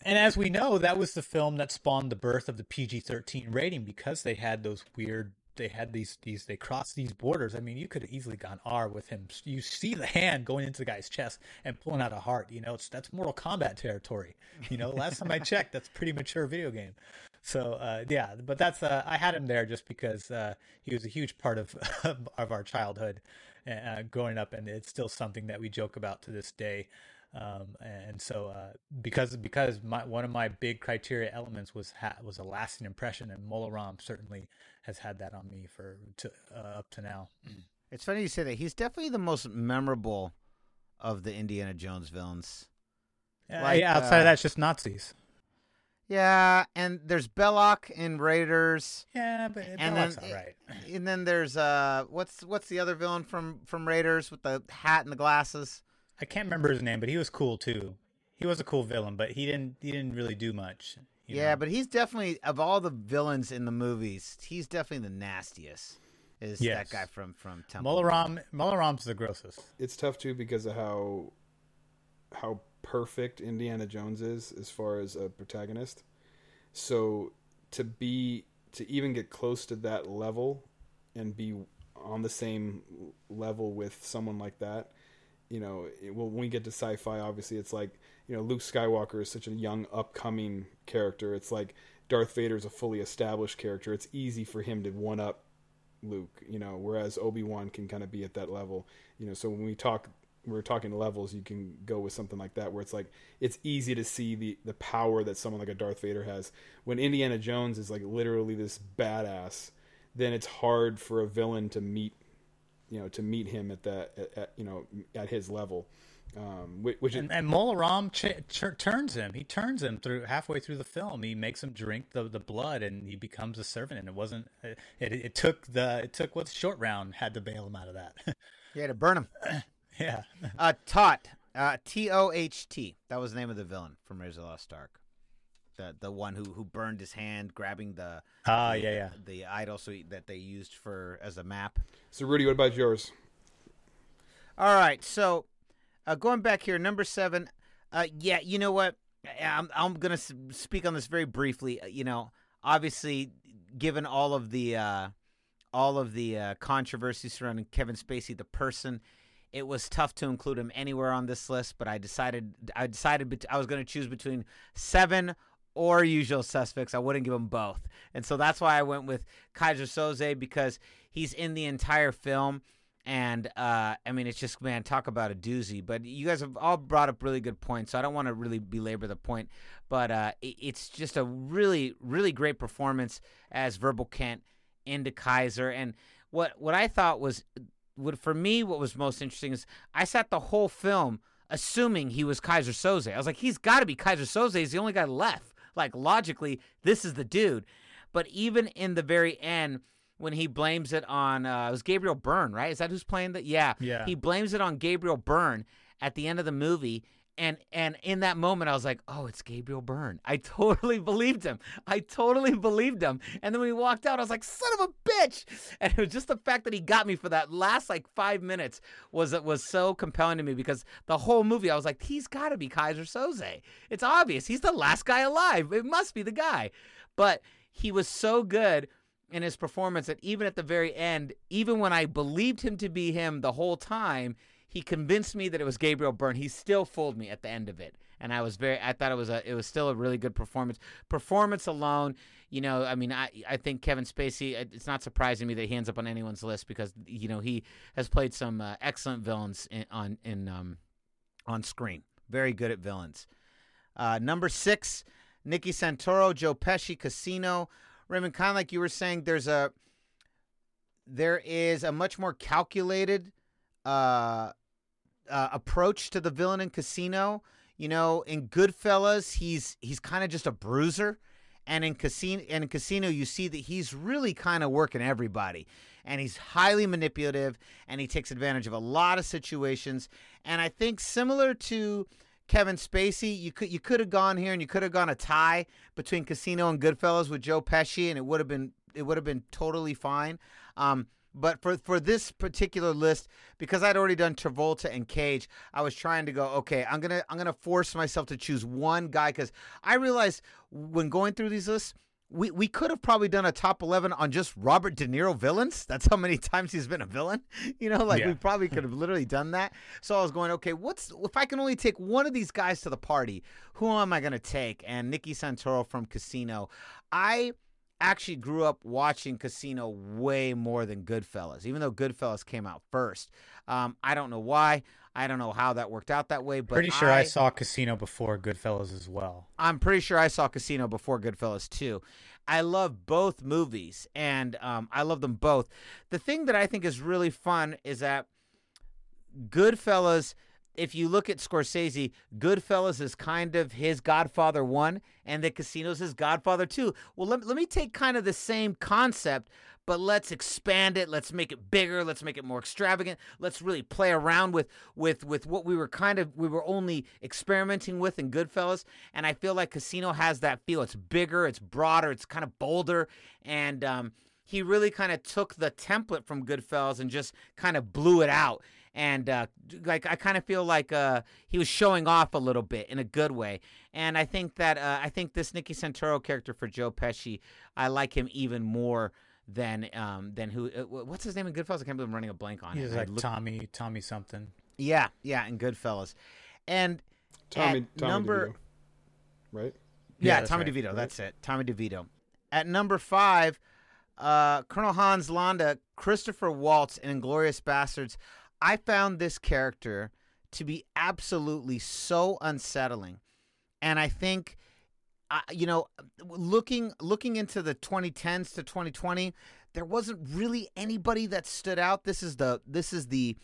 And as we know, that was the film that spawned the birth of the PG thirteen rating because they had those weird. They had these these they crossed these borders. I mean, you could have easily gone R with him. You see the hand going into the guy's chest and pulling out a heart. You know, it's that's Mortal Kombat territory. You know, last time I checked, that's pretty mature video game. So uh, yeah, but that's uh, I had him there just because uh, he was a huge part of of our childhood uh, growing up, and it's still something that we joke about to this day. Um, and so uh, because because my, one of my big criteria elements was ha- was a lasting impression, and Mola Ram certainly has had that on me for to, uh, up to now. It's funny you say that. He's definitely the most memorable of the Indiana Jones villains. Like, yeah, outside of that, it's just Nazis. Yeah, and there's Belloq in Raiders. Yeah, but and Belloq's then, all right. And then there's uh, what's what's the other villain from from Raiders with the hat and the glasses? I can't remember his name, but he was cool too. He was a cool villain, but he didn't he didn't really do much. Yeah, know? but he's definitely of all the villains in the movies, he's definitely the nastiest. Is yes. that guy from from Temple? Mola Ram Mola Ram's the grossest. It's tough too because of how how perfect Indiana Jones is as far as a protagonist. So to be to even get close to that level and be on the same level with someone like that, you know, it, well, when we get to sci-fi, obviously it's like you know Luke Skywalker is such a young upcoming character. It's like Darth Vader is a fully established character. It's easy for him to one up Luke, you know, whereas Obi Wan can kind of be at that level, you know. So when we talk we're talking levels, you can go with something like that where it's like it's easy to see the the power that someone like a Darth Vader has. When Indiana Jones is like literally this badass, then it's hard for a villain to meet, you know, to meet him at that at, at you know at his level. Um, which, and, and Mola Ram ch- ch- turns him. He turns him through halfway through the film. He makes him drink the, the blood, and he becomes a servant. And it wasn't. It, it, it took the it took what short round had to bail him out of that. yeah, to burn him. Yeah. uh, Toht. Uh, T O H T. That was the name of the villain from Raiders of the Lost Ark. The the one who who burned his hand grabbing the ah yeah yeah the idol so he, that they used for as a map. So Rudy, what about yours? All right, so uh, going back here, number seven. Uh, yeah, you know what? I'm I'm gonna speak on this very briefly. Uh, you know, obviously, given all of the uh, all of the uh, controversy surrounding Kevin Spacey, the person, it was tough to include him anywhere on this list, but I decided I decided I was going to choose between seven or Usual Suspects. I wouldn't give him both, and so that's why I went with Kaiser Söze because he's in the entire film. And uh, I mean, it's just man, talk about a doozy. But you guys have all brought up really good points, so I don't want to really belabor the point. But uh, it, it's just a really, really great performance as Verbal Kint into Kaiser. And what what I thought was what for me what was most interesting is I sat the whole film assuming he was Kaiser Söze. I was like, he's got to be Kaiser Söze. He's the only guy left. Like logically, this is the dude. But even in the very end, when he blames it on uh, it was Gabriel Byrne, right? Is that who's playing that? Yeah, yeah. He blames it on Gabriel Byrne at the end of the movie, and and in that moment I was like, "Oh, it's Gabriel Byrne." I totally believed him. I totally believed him. And then when he walked out, I was like, "Son of a bitch!" And it was just the fact that he got me for that last like five minutes was was so compelling to me because the whole movie I was like, "He's got to be Kaiser Söze. It's obvious. He's the last guy alive. It must be the guy." But he was so good in his performance that even at the very end, even when I believed him to be him the whole time, he convinced me that it was Gabriel Byrne. He still fooled me at the end of it, and I was very. I thought it was a. It was still a really good performance. Performance alone, you know. I mean, I I think Kevin Spacey. It's not surprising me that he ends up on anyone's list because you know he has played some uh, excellent villains in, on in um on screen. Very good at villains. Uh, number six, Nicky Santoro, Joe Pesci, Casino. Raymond, kind of like you were saying, there's a there is a much more calculated uh, uh, approach to the villain in Casino. You know, in Goodfellas, he's he's kind of just a bruiser, and in Casino and in Casino, you see that he's really kind of working everybody, and he's highly manipulative, and he takes advantage of a lot of situations. And I think similar to Kevin Spacey, you could you could have gone here and you could have gone a tie between Casino and Goodfellas with Joe Pesci, and it would have been it would have been totally fine. Um, but for for this particular list, because I'd already done Travolta and Cage, I was trying to go, okay, I'm gonna I'm gonna force myself to choose one guy because I realized when going through these lists, we, we could have probably done a top 11 on just Robert De Niro villains. That's how many times he's been a villain. You know, like Yeah. we probably could have literally done that. So I was going, okay, what's if I can only take one of these guys to the party, who am I going to take? And Nicky Santoro from Casino. I actually grew up watching Casino way more than Goodfellas, even though Goodfellas came out first. Um, I don't know why. I don't know how that worked out that way, but Pretty sure I, saw Casino before Goodfellas as well. I'm pretty sure I saw Casino before Goodfellas too. I love both movies, and um, I love them both. The thing that I think is really fun is that Goodfellas. If you look at Scorsese, Goodfellas is kind of his Godfather one, and the Casino's his Godfather two. Well, let, let me take kind of the same concept, but let's expand it. Let's make it bigger. Let's make it more extravagant. Let's really play around with with with what we were kind of we were only experimenting with in Goodfellas. And I feel like Casino has that feel. It's bigger. It's broader. It's kind of bolder. And um, he really kind of took the template from Goodfellas and just kind of blew it out. And uh, like I kind of feel like uh, he was showing off a little bit in a good way. And I think that uh, I think this Nicky Santoro character for Joe Pesci, I like him even more than um than who uh, what's his name in Goodfellas? I can't believe I'm running a blank on He's it. Like look- Tommy, Tommy something. yeah, yeah, in Goodfellas, and Tommy, at Tommy number DeVito, right? yeah, Yeah, Tommy right, DeVito. right. That's it, Tommy DeVito. At number five, uh, Colonel Hans Landa, Christopher Waltz in Inglourious Basterds. I found this character to be absolutely so unsettling, and I think. Uh, you know, looking looking into the 2010s to 2020, there wasn't really anybody that stood out. This is the this is the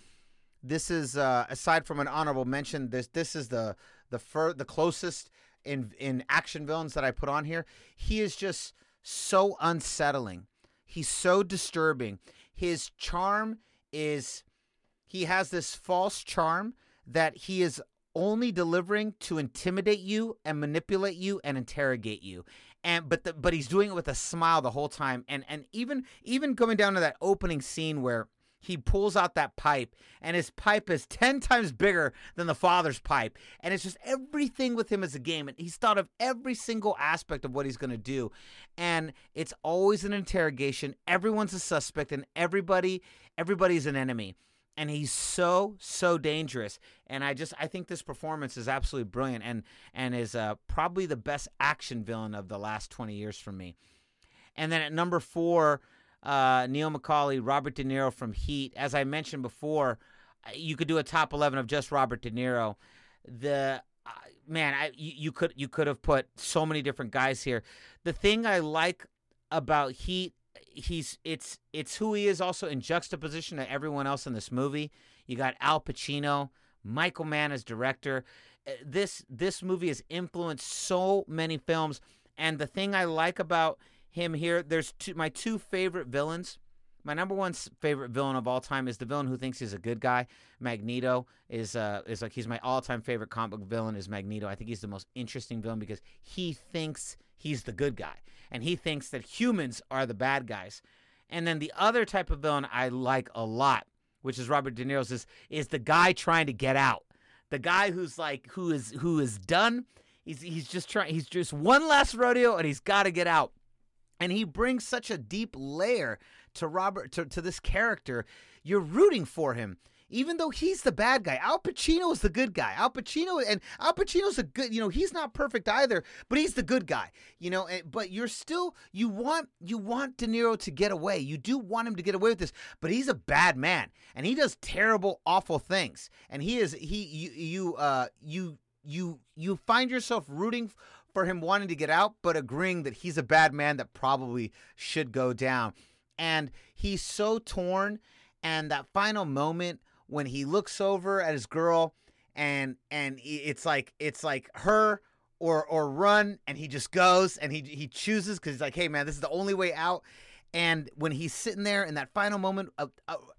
this is uh, aside from an honorable mention. This this is the the fir- the closest in in action villains that I put on here. He is just so unsettling. He's so disturbing. His charm is he has this false charm that he is only delivering to intimidate you and manipulate you and interrogate you. And but the, but he's doing it with a smile the whole time. And and even even coming down to that opening scene where he pulls out that pipe and his pipe is 10 times bigger than the father's pipe. And it's just everything with him is a game. And he's thought of every single aspect of what he's going to do. And it's always an interrogation. Everyone's a suspect and everybody everybody's an enemy and he's so so dangerous and i just i think this performance is absolutely brilliant and and is uh, probably the best action villain of the last 20 years for me. And then at number four uh, neil mccauley robert de niro from heat. As i mentioned before uh, you could do a top 11 of just robert de niro. The uh, man I, you, you could you could have put so many different guys here. The thing i like about heat he's it's it's who he is also in juxtaposition to everyone else in this movie. You got Al Pacino, Michael Mann as director. Uh, This this movie has influenced so many films, and the thing I like about him here, there's two, my two favorite villains. my number one favorite villain of all time is the villain who thinks he's a good guy. Magneto is uh is like he's my all time favorite comic book villain is Magneto. I think he's the most interesting villain because he thinks he's the good guy and he thinks that humans are the bad guys. And then the other type of villain I like a lot, which is Robert De Niro's, is is the guy trying to get out. The guy who's like who is who is done. He's he's just trying. He's just one last rodeo, and he's got to get out. And he brings such a deep layer to Robert to, to this character. You're rooting for him. Even though he's the bad guy, Al Pacino is the good guy. Al Pacino and Al Pacino's a good, you know, he's not perfect either, but he's the good guy, you know. and- But you're still you want you want De Niro to get away. You do want him to get away with this, but he's a bad man and he does terrible, awful things. And he is he you you uh you you you find yourself rooting for him wanting to get out, but agreeing that he's a bad man that probably should go down. And he's so torn. And that final moment when he looks over at his girl, and and it's like it's like her or or run, and he just goes and he he chooses because he's like, hey man, this is the only way out. And when he's sitting there in that final moment uh,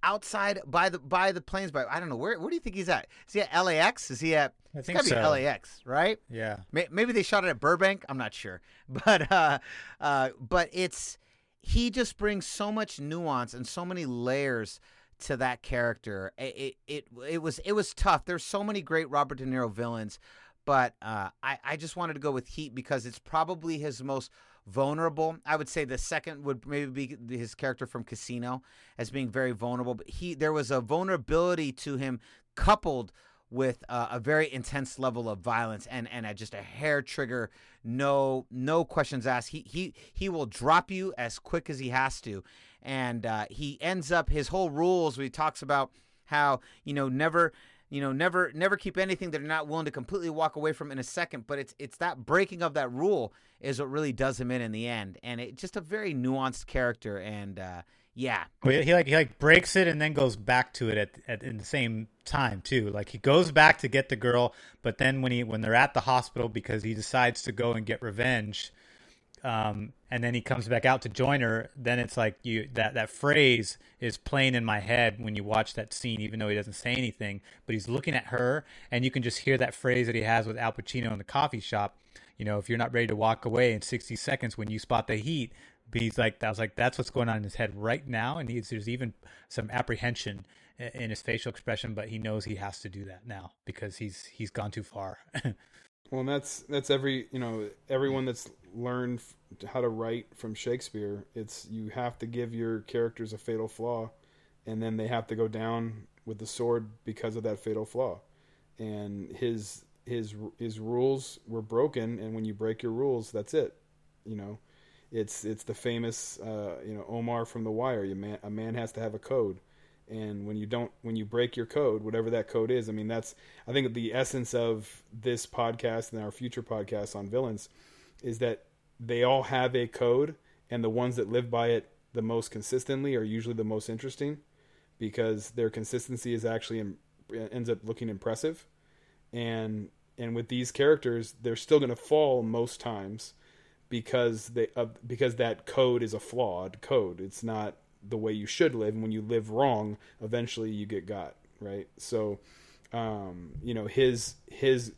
outside by the by the planes, by I don't know where where do you think he's at? Is he at LAX? Is he at? I it's think gotta be so. LAX, right? Yeah. Maybe they shot it at Burbank. I'm not sure, but uh, uh, but it's he just brings so much nuance and so many layers to that character. It it it, was it was tough. There's so many great Robert De Niro villains, but uh, I I just wanted to go with Heat because it's probably his most vulnerable. I would say the second would maybe be his character from Casino as being very vulnerable. But he there was a vulnerability to him coupled with uh, a very intense level of violence and and a, just a hair trigger no no questions asked he he he will drop you as quick as he has to and uh, he ends up his whole rules he talks about how you know never you know never never keep anything that you're not willing to completely walk away from in a second but it's it's that breaking of that rule is what really does him in in the end and it's just a very nuanced character and uh yeah he like he like breaks it and then goes back to it at, at in the same time too. Like he goes back to get the girl, but then when he when they're at the hospital because he decides to go and get revenge, um, and then he comes back out to join her. Then it's like you that that phrase is playing in my head when you watch that scene, even though he doesn't say anything, but he's looking at her, and you can just hear that phrase that he has with Al Pacino in the coffee shop. You know, if you're not ready to walk away in 60 seconds when you spot the heat, but he's like, I was like, that's what's going on in his head right now, and he's, there's even some apprehension in his facial expression, but he knows he has to do that now because he's he's gone too far. Well, and that's that's every you know everyone that's learned f- how to write from Shakespeare. It's you have to give your characters a fatal flaw, and then they have to go down with the sword because of that fatal flaw. And his his his rules were broken, and when you break your rules, that's it. You know, it's it's the famous uh, you know Omar from The Wire. You man, a man has to have a code, and when you don't when you break your code whatever that code is i mean that's i think the essence of this podcast and our future podcasts on villains is that they all have a code and the ones that live by it the most consistently are usually the most interesting because their consistency is actually im- ends up looking impressive. And and with these characters they're still going to fall most times because they uh, because that code is a flawed code. It's not the way you should live and when you live wrong eventually you get got right? So um you know his his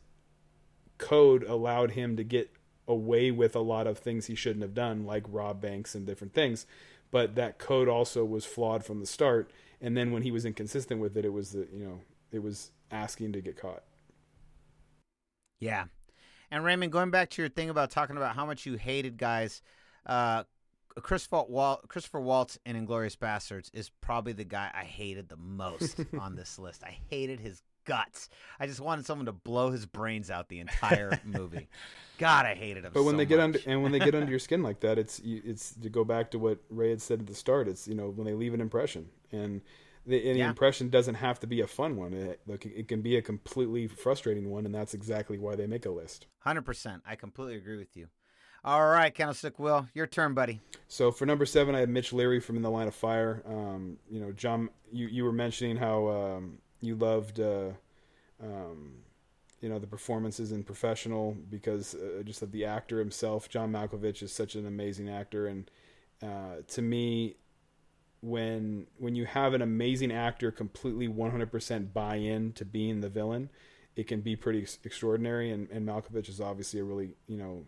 code allowed him to get away with a lot of things he shouldn't have done like rob banks and different things but that code also was flawed from the start and then when he was inconsistent with it it was the you know it was asking to get caught Yeah. And Raymond, going back to your thing about talking about how much you hated guys, uh, Christopher, Wal- Christopher Waltz in Inglourious Basterds is probably the guy I hated the most on this list. I hated his guts. I just wanted someone to blow his brains out the entire movie. God, I hated him. But when so they get much. under and when they get under your skin like that, it's you, it's to go back to what Ray had said at the start. It's you know when they leave an impression, and the, Yeah. impression doesn't have to be a fun one. It, like, it can be a completely frustrating one, and that's exactly why they make a list. Hundred percent, I completely agree with you. All right, Candlestick Will, your turn, buddy. So for number seven, I had Mitch Leary from In the Line of Fire. Um, you know, John, you you were mentioning how um, you loved. Uh, um, you know the performances in professional because uh, just of the actor himself john malkovich is such an amazing actor and uh, to me when when you have an amazing actor completely 100% buy in to being the villain, it can be pretty ex- extraordinary. And, and Malkovich is obviously a really you know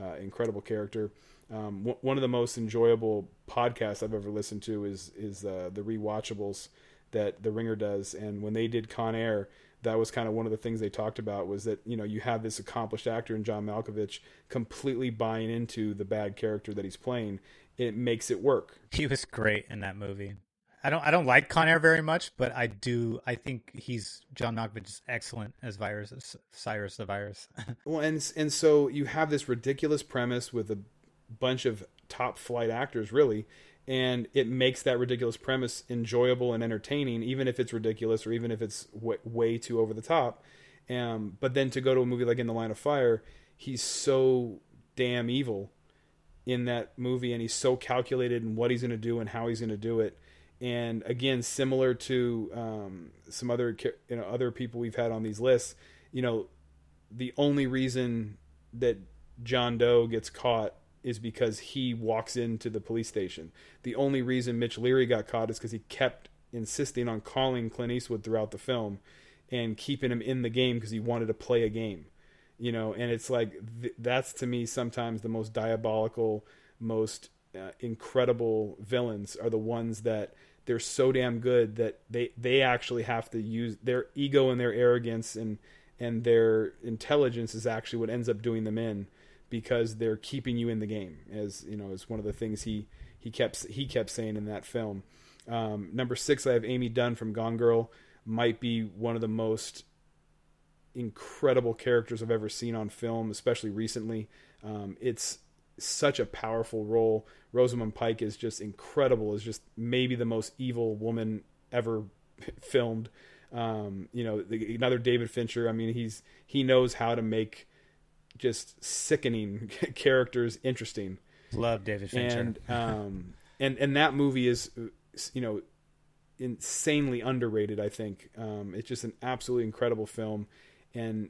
uh, incredible character. Um, w- one of the most enjoyable podcasts I've ever listened to is is uh, the rewatchables that the Ringer does, and when they did Con Air, that was kind of one of the things they talked about was that you know you have this accomplished actor in John Malkovich completely buying into the bad character that he's playing. It makes it work. He was great in that movie. I don't I don't like Con Air very much, but I do I think he's John Malkovich is excellent as virus Cyrus the virus. well, and and so you have this ridiculous premise with a bunch of top flight actors, really, and it makes that ridiculous premise enjoyable and entertaining, even if it's ridiculous or even if it's w- way too over the top. Um, but then to go to a movie like In the Line of Fire, he's so damn evil in that movie, and he's so calculated in what he's going to do and how he's going to do it and again, similar to um, some other you know other people we've had on these lists, you know, the only reason that John Doe gets caught is because he walks into the police station. The only reason Mitch Leary got caught is because he kept insisting on calling Clint Eastwood throughout the film and keeping him in the game because he wanted to play a game. You know, and it's like th- that's to me sometimes the most diabolical, most uh, incredible villains are the ones that they're so damn good that they they actually have to use their ego and their arrogance and and their intelligence is actually what ends up doing them in because they're keeping you in the game as you know is one of the things he he kept he kept saying in that film um, number six i have Amy Dunne from gone girl might be one of the most incredible characters i've ever seen on film especially recently um, it's such a powerful role. Rosamund Pike is just incredible. Is just maybe the most evil woman ever filmed. Um, you know, the, another David Fincher. I mean, he's he knows how to make just sickening characters interesting. Love David Fincher. And um, and and that movie is, you know, insanely underrated. I think um, it's just an absolutely incredible film, and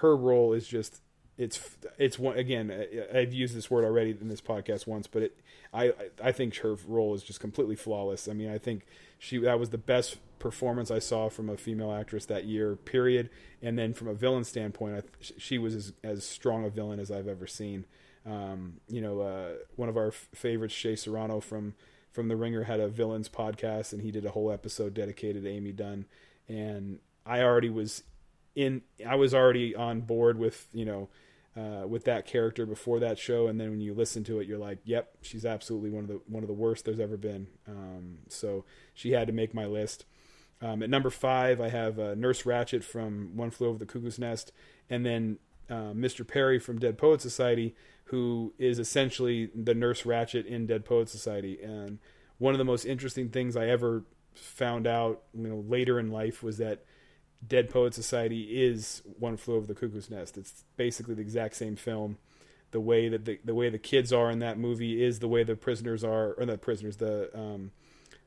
her role is just it's it's one again. I've used this word already in this podcast once, but it I I think her role is just completely flawless. I mean, I think she that was the best performance I saw from a female actress that year. Period. And then from a villain standpoint, I, she was as as strong a villain as I've ever seen. Um, you know, uh, one of our f- favorites, Shea Serrano from from The Ringer, had a villains podcast, and he did a whole episode dedicated to Amy Dunne. And I already was in. I was already on board with you know uh, with that character before that show, and then when you listen to it, you're like, "Yep, she's absolutely one of the one of the worst there's ever been." Um, so she had to make my list. Um, at number five, I have uh, Nurse Ratched from One Flew Over the Cuckoo's Nest, and then uh, Mr. Perry from Dead Poet Society, who is essentially the Nurse Ratched in Dead Poet Society. And one of the most interesting things I ever found out, you know, later in life was that Dead Poet Society is One Flew Over the Cuckoo's Nest. It's basically the exact same film. The way that the the way the kids are in that movie is the way the prisoners are, or the prisoners, the um,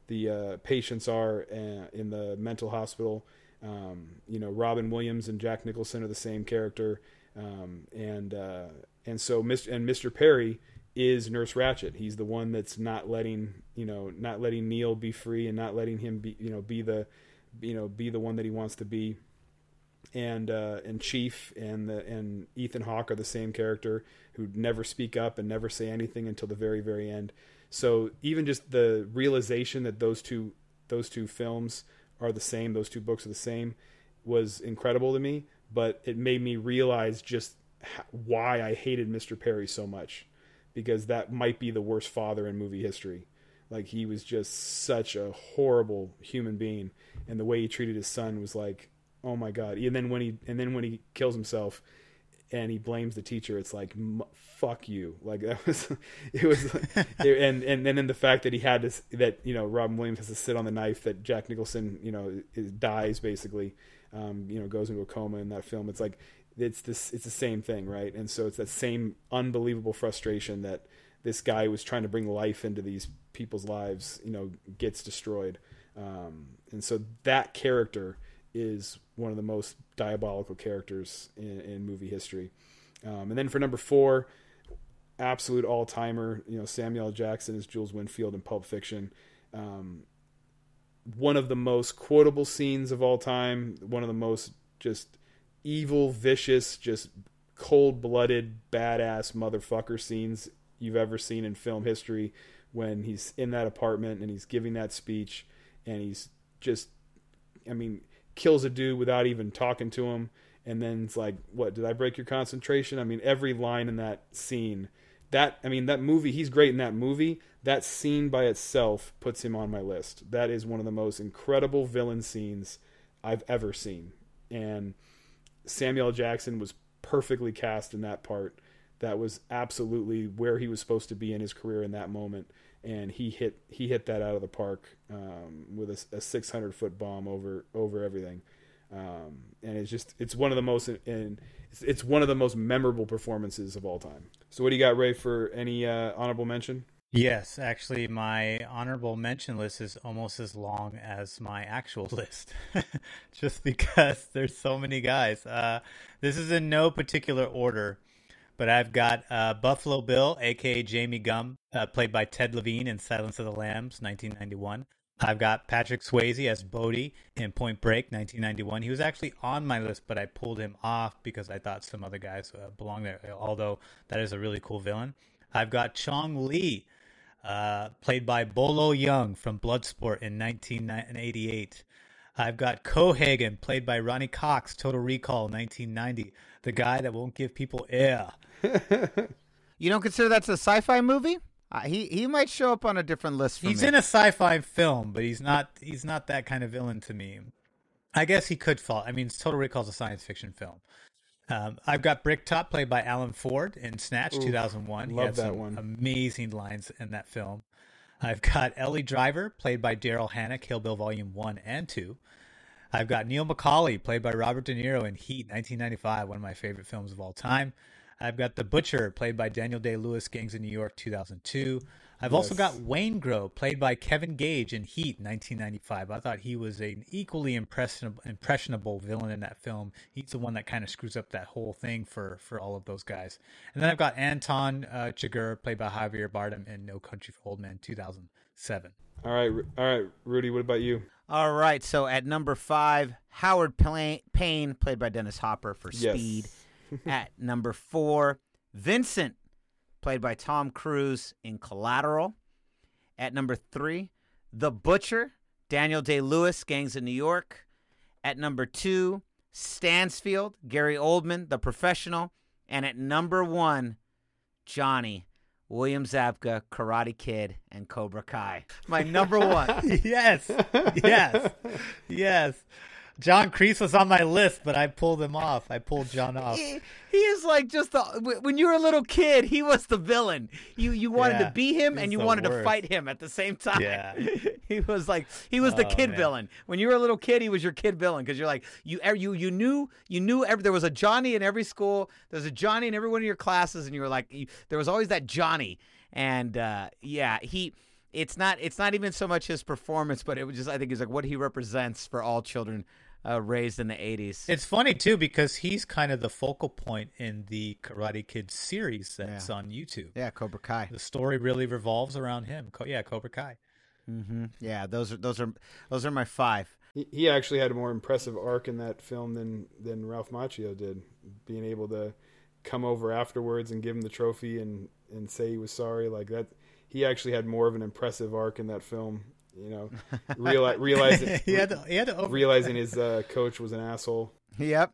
the uh, patients are uh, in the mental hospital. Um, you know, Robin Williams and Jack Nicholson are the same character, um, and uh, and so Mr. and Mr. Perry is Nurse Ratched. He's the one that's not letting you know not letting Neil be free and not letting him be you know be the you know be the one that he wants to be and uh, and Chief and the and Ethan Hawke are the same character who'd never speak up and never say anything until the very very end. So even just the realization that those two those two films are the same, those two books are the same, was incredible to me. But it made me realize just why I hated Mr. Perry so much, because that might be the worst father in movie history. Like he was just such a horrible human being, and the way he treated his son was like, oh my god. And then when he and then when he kills himself, and he blames the teacher, it's like fuck you. Like that was it was, it, and and then the fact that he had this that you know Robin Williams has to sit on the knife that Jack Nicholson you know dies basically, um, you know goes into a coma in that film. It's like it's this it's the same thing, right? And so it's that same unbelievable frustration that this guy was trying to bring life into these people's lives, you know, gets destroyed. Um, and so that character is one of the most diabolical characters in, in movie history. Um, and then for number four, absolute all timer, you know, Samuel Jackson is Jules Winfield in Pulp Fiction. Um, one of the most quotable scenes of all time. One of the most just evil, vicious, just cold blooded, badass motherfucker scenes you've ever seen in film history. When he's in that apartment and he's giving that speech, and he's just, I mean, kills a dude without even talking to him. And then it's like what did i break your concentration? I mean every line in that scene that i mean that movie he's great in that movie. That scene by itself puts him on my list. That is one of the most incredible villain scenes i've ever seen. And samuel jackson was perfectly cast in that part. That was absolutely where he was supposed to be in his career in that moment and he hit he hit that out of the park um, with a, a 600 foot bomb over over everything. Um, and it's just it's one of the most and it's, it's, one of the most memorable performances of all time. So what do you got ray for any uh, honorable mention? Yes actually my honorable mention list is almost as long as my actual list just because there's so many guys. Uh, this is in no particular order but I've got uh, Buffalo Bill, aka Jamie Gumb, uh, played by Ted Levine in Silence of the Lambs, 1991. I've got Patrick Swayze as Bodhi in Point Break, 1991. He was actually on my list, but I pulled him off because I thought some other guys uh, belonged there. Although that is a really cool villain. I've got Chong Li, uh, played by Bolo Yeung from Bloodsport in 1988. I've got Cohaagen, played by Ronny Cox, Total Recall, 1990. The guy that won't give people air you don't consider that's a sci-fi movie? Uh, he he might show up on a different list. he's me. in a sci-fi film, but he's not he's not that kind of villain to me. I guess he could fall. I mean, Total Recall is a science fiction film. Um, I've got Bricktop, played by Alan Ford in Snatch, Ooh, 2001. He love had that some one. Amazing lines in that film. I've got Ellie Driver, played by Daryl Hannah, Kill Bill Volume 1 and 2. I've got Neil McCauley, played by Robert De Niro in Heat, 1995, one of my favorite films of all time. I've got The Butcher, played by Daniel Day Lewis, Gangs of New York, 2002. I've yes. also got Waingro, played by Kevin Gage in Heat, 1995. I thought he was an equally impressionable, impressionable villain in that film. He's the one that kind of screws up that whole thing for, for all of those guys. And then I've got Anton uh, Chigurh, played by Javier Bardem in No Country for Old Men, 2007. All right, all right, Rudy. What about you? All right, so at number five, Howard Payne, played by Dennis Hopper for Speed. Yes. At number four, Vincent, played by Tom Cruise in Collateral. At number three, The Butcher, Daniel Day Lewis, Gangs of New York. At number two, Stansfield, Gary Oldman, The Professional. And at number one, Johnny, William Zabka, Karate Kid, and Cobra Kai. My number one. yes. Yes. Yes. John Kreese was on my list, but I pulled him off. I pulled John off. He, he is like just the when you were a little kid, he was the villain. You you wanted yeah, to be him and you wanted worst. to fight him at the same time. Yeah. he was like he was the oh, kid man. villain. When you were a little kid, he was your kid villain because you're like you you you knew you knew every, there was a Johnny in every school. There was a Johnny in every one of your classes, and you were like you, there was always that Johnny. And uh, yeah, he it's not it's not even so much his performance, but it was just I think it's like what he represents for all children uh, raised in the 80s. It's funny too because he's kind of the focal point in the Karate Kid series that's yeah. on YouTube. Yeah, Cobra Kai. The story really revolves around him. Co- yeah, Cobra Kai. Mm-hmm. Yeah, those are those are those are my five. He, he actually had a more impressive arc in that film than than Ralph Macchio did, being able to come over afterwards and give him the trophy and and say he was sorry like that. He actually had more of an impressive arc in that film you know, reali- realizing he had to, he had to over- realizing his uh, coach was an asshole. Yep.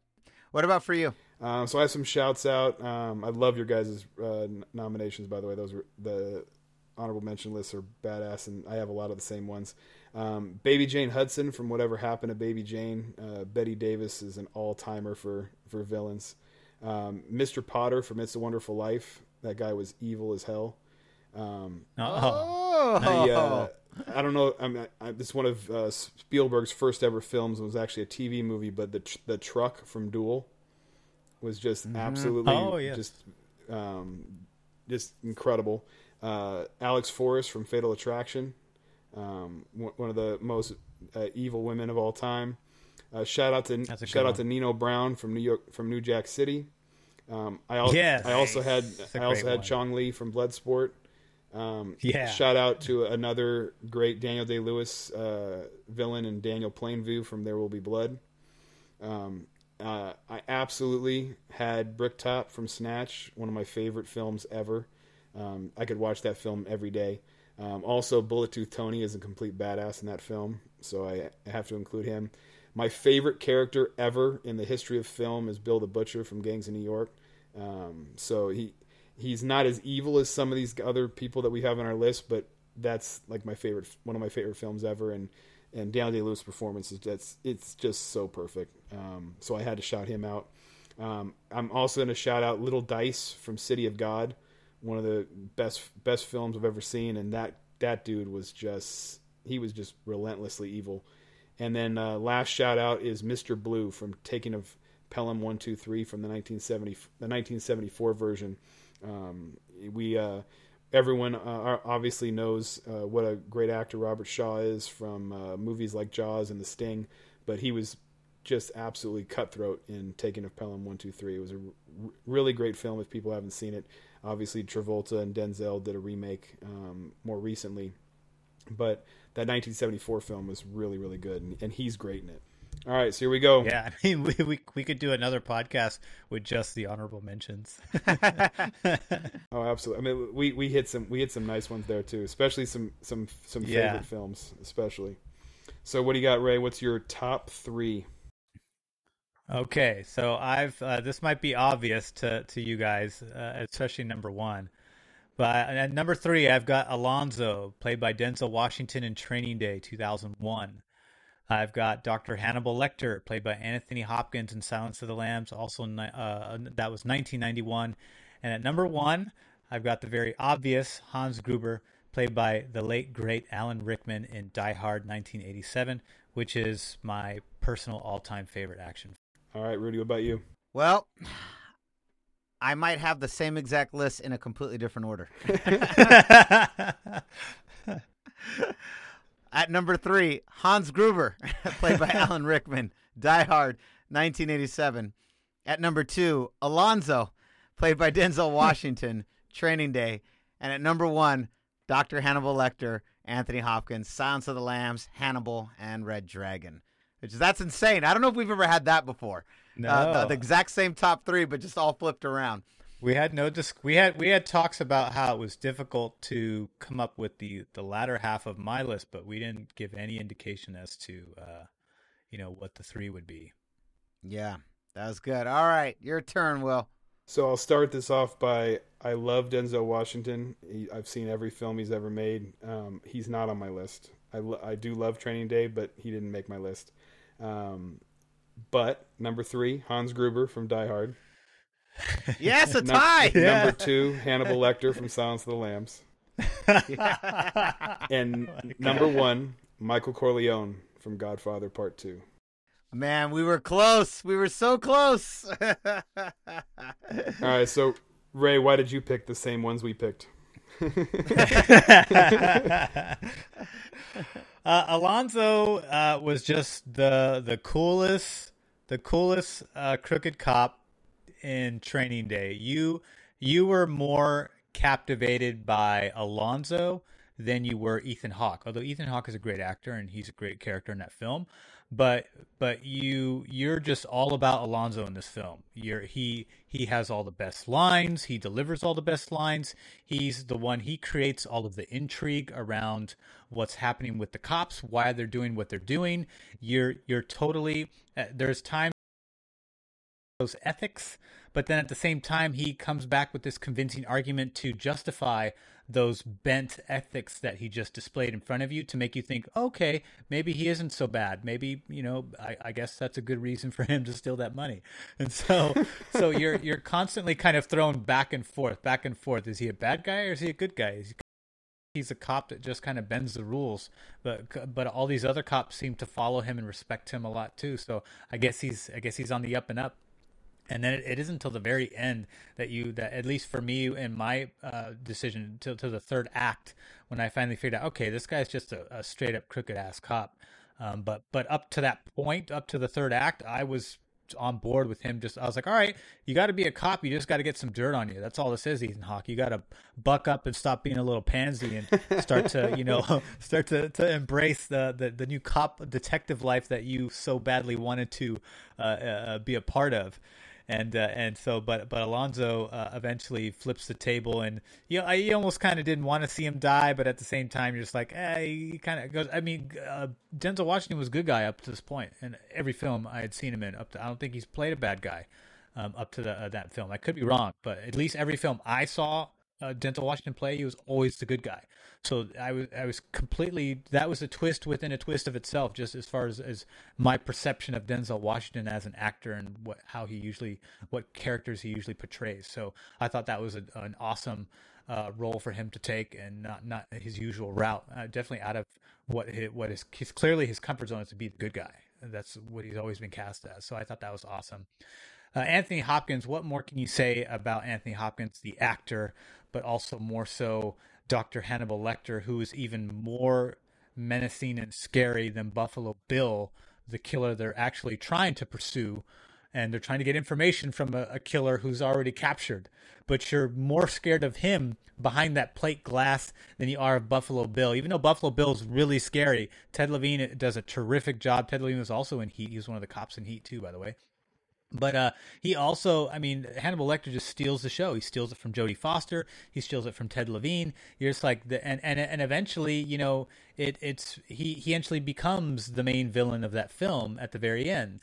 What about for you? Um, so I have some shouts out. Um, I love your guys' uh, nominations, by the way. Those were the honorable mention lists are badass, and I have a lot of the same ones. Um, Baby Jane Hudson from Whatever Happened to Baby Jane. Uh, Bette Davis is an all timer for for villains. Mr. Um, Potter from It's a Wonderful Life. That guy was evil as hell. Um, oh. The, uh, I don't know. I mean, I, this is one of uh, Spielberg's first ever films. It was actually a TV movie, but the tr- the truck from Duel was just mm-hmm. absolutely oh, yes. just um, just incredible. Uh, Alex Forrest from Fatal Attraction, um, one of the most uh, evil women of all time. Uh, shout out to shout out one. to Nino Brown from New York from New Jack City. Um, I also yes. I also had I also had one. Chong Li from Bloodsport. Um, Yeah. Shout out to another great Daniel Day Lewis uh, villain and Daniel Plainview from There Will Be Blood. Um, uh, I absolutely had Bricktop from Snatch, one of my favorite films ever. Um, I could watch that film every day. Um, also, Bullet Tooth Tony is a complete badass in that film, so I, I have to include him. My favorite character ever in the history of film is Bill the Butcher from Gangs of New York. Um, so he he's not as evil as some of these other people that we have on our list, but that's like my favorite, one of my favorite films ever. And and Daniel Day Lewis' performance is it's just so perfect. Um, so I had to shout him out. Um, I'm also going to shout out Little Dice from City of God, one of the best best films I've ever seen, and that that dude was just he was just relentlessly evil. And then uh, last shout out is Mr. Blue from Taking of Pelham One Two Three from the 1970 the 1974 version. Um, we uh, everyone uh, obviously knows uh, what a great actor Robert Shaw is from uh, movies like Jaws and The Sting, but he was just absolutely cutthroat in Taking of Pelham One Two Three. It was a r- really great film. If people haven't seen it, obviously Travolta and Denzel did a remake um, more recently, but that 1974 film was really really good, and, and he's great in it. All right, so here we go. Yeah, I mean, we, we we could do another podcast with just the honorable mentions. Oh, absolutely. I mean, we, we hit some we hit some nice ones there too, especially some some some favorite Yeah. films, especially. So, what do you got, Ray? What's your top three? Okay, so I've uh, this might be obvious to to you guys, uh, especially number one, but at number three I've got Alonzo, played by Denzel Washington in Training Day 2001. I've got Dr. Hannibal Lecter, played by Anthony Hopkins in Silence of the Lambs, also uh, that was 1991. And at number one, I've got the very obvious Hans Gruber, played by the late great Alan Rickman in Die Hard 1987, which is my personal all-time favorite action All right, Rudy, what about you? Well, I might have the same exact list in a completely different order. At number three, Hans Gruber, played by Alan Rickman, Die Hard, 1987. At number two, Alonzo, played by Denzel Washington, Training Day. And at number one, Dr. Hannibal Lecter, Anthony Hopkins, Silence of the Lambs, Hannibal, and Red Dragon. Which is, that's insane. I don't know if we've ever had that before. No, Uh, the, the exact same top three, but just all flipped around. We had no dis- we had we had talks about how it was difficult to come up with the the latter half of my list, but we didn't give any indication as to uh, you know what the three would be. Yeah, that was good. All right, your turn, Will. So I'll start this off by I love Denzel Washington. He, I've seen every film he's ever made. Um, he's not on my list. I, lo- I do love Training Day, but he didn't make my list. Um, but number three, Hans Gruber from Die Hard. Yes, a Num- tie. Number two, Hannibal Lecter from Silence of the Lambs. And number one, Michael Corleone from Godfather Part Two. Man, we were close. We were so close. All right, so Ray, why did you pick the same ones we picked? uh, Alonzo uh, was just the the coolest, the coolest uh, crooked cop in Training Day. You you were more captivated by Alonzo than you were Ethan Hawke. Although Ethan Hawke is a great actor and he's a great character in that film, but but you you're just all about Alonzo in this film. You're he he has all the best lines, he delivers all the best lines. He's the one he creates all of the intrigue around what's happening with the cops, why they're doing what they're doing. You're you're totally uh, there's times those ethics, but then at the same time he comes back with this convincing argument to justify those bent ethics that he just displayed in front of you to make you think, okay, maybe he isn't so bad. Maybe you know, I, I guess that's a good reason for him to steal that money. And so, so you're you're constantly kind of thrown back and forth, back and forth. Is he a bad guy or is he a good guy? Is he he's a cop that just kind of bends the rules but but all these other cops seem to follow him and respect him a lot too so i guess he's i guess he's on the up and up and then it, it isn't until the very end that you that at least for me in my uh, decision till to the third act when I finally figured out okay this guy's just a, a straight up crooked ass cop um, but but up to that point up to the third act I was on board with him. Just I was like, all right, you got to be a cop. You just got to get some dirt on you. That's all this is, Ethan Hawke. You got to buck up and stop being a little pansy and start to you know start to, to embrace the, the the new cop detective life that you so badly wanted to uh, uh, be a part of and uh, and so but but Alonzo uh, eventually flips the table and you know I you almost kind of didn't want to see him die but at the same time you're just like eh, he kind of goes I mean uh, Denzel Washington was a good guy up to this point and every film I had seen him in up to I don't think he's played a bad guy um, up to the, uh, that film. I could be wrong but at least every film I saw uh, Denzel Washington play, he was always the good guy. So I was I was completely that was a twist within a twist of itself, just as far as, as my perception of Denzel Washington as an actor and what how he usually what characters he usually portrays. So I thought that was a, an awesome uh, role for him to take and not not his usual route. Uh, definitely out of what his, what is clearly his comfort zone is to be the good guy. That's what he's always been cast as. So I thought that was awesome. Uh, Anthony Hopkins, what more can you say about Anthony Hopkins, the actor, but also more so Dr. Hannibal Lecter, who is even more menacing and scary than Buffalo Bill, the killer they're actually trying to pursue. And they're trying to get information from a, a killer who's already captured. But you're more scared of him behind that plate glass than you are of Buffalo Bill. Even though Buffalo Bill is really scary, Ted Levine does a terrific job. Ted Levine was also in Heat. He was one of the cops in Heat too, by the way. But uh, he also, I mean, Hannibal Lecter just steals the show. He steals it from Jodie Foster. He steals it from Ted Levine. You're just like the, and and and eventually, you know, it it's he he actually becomes the main villain of that film at the very end.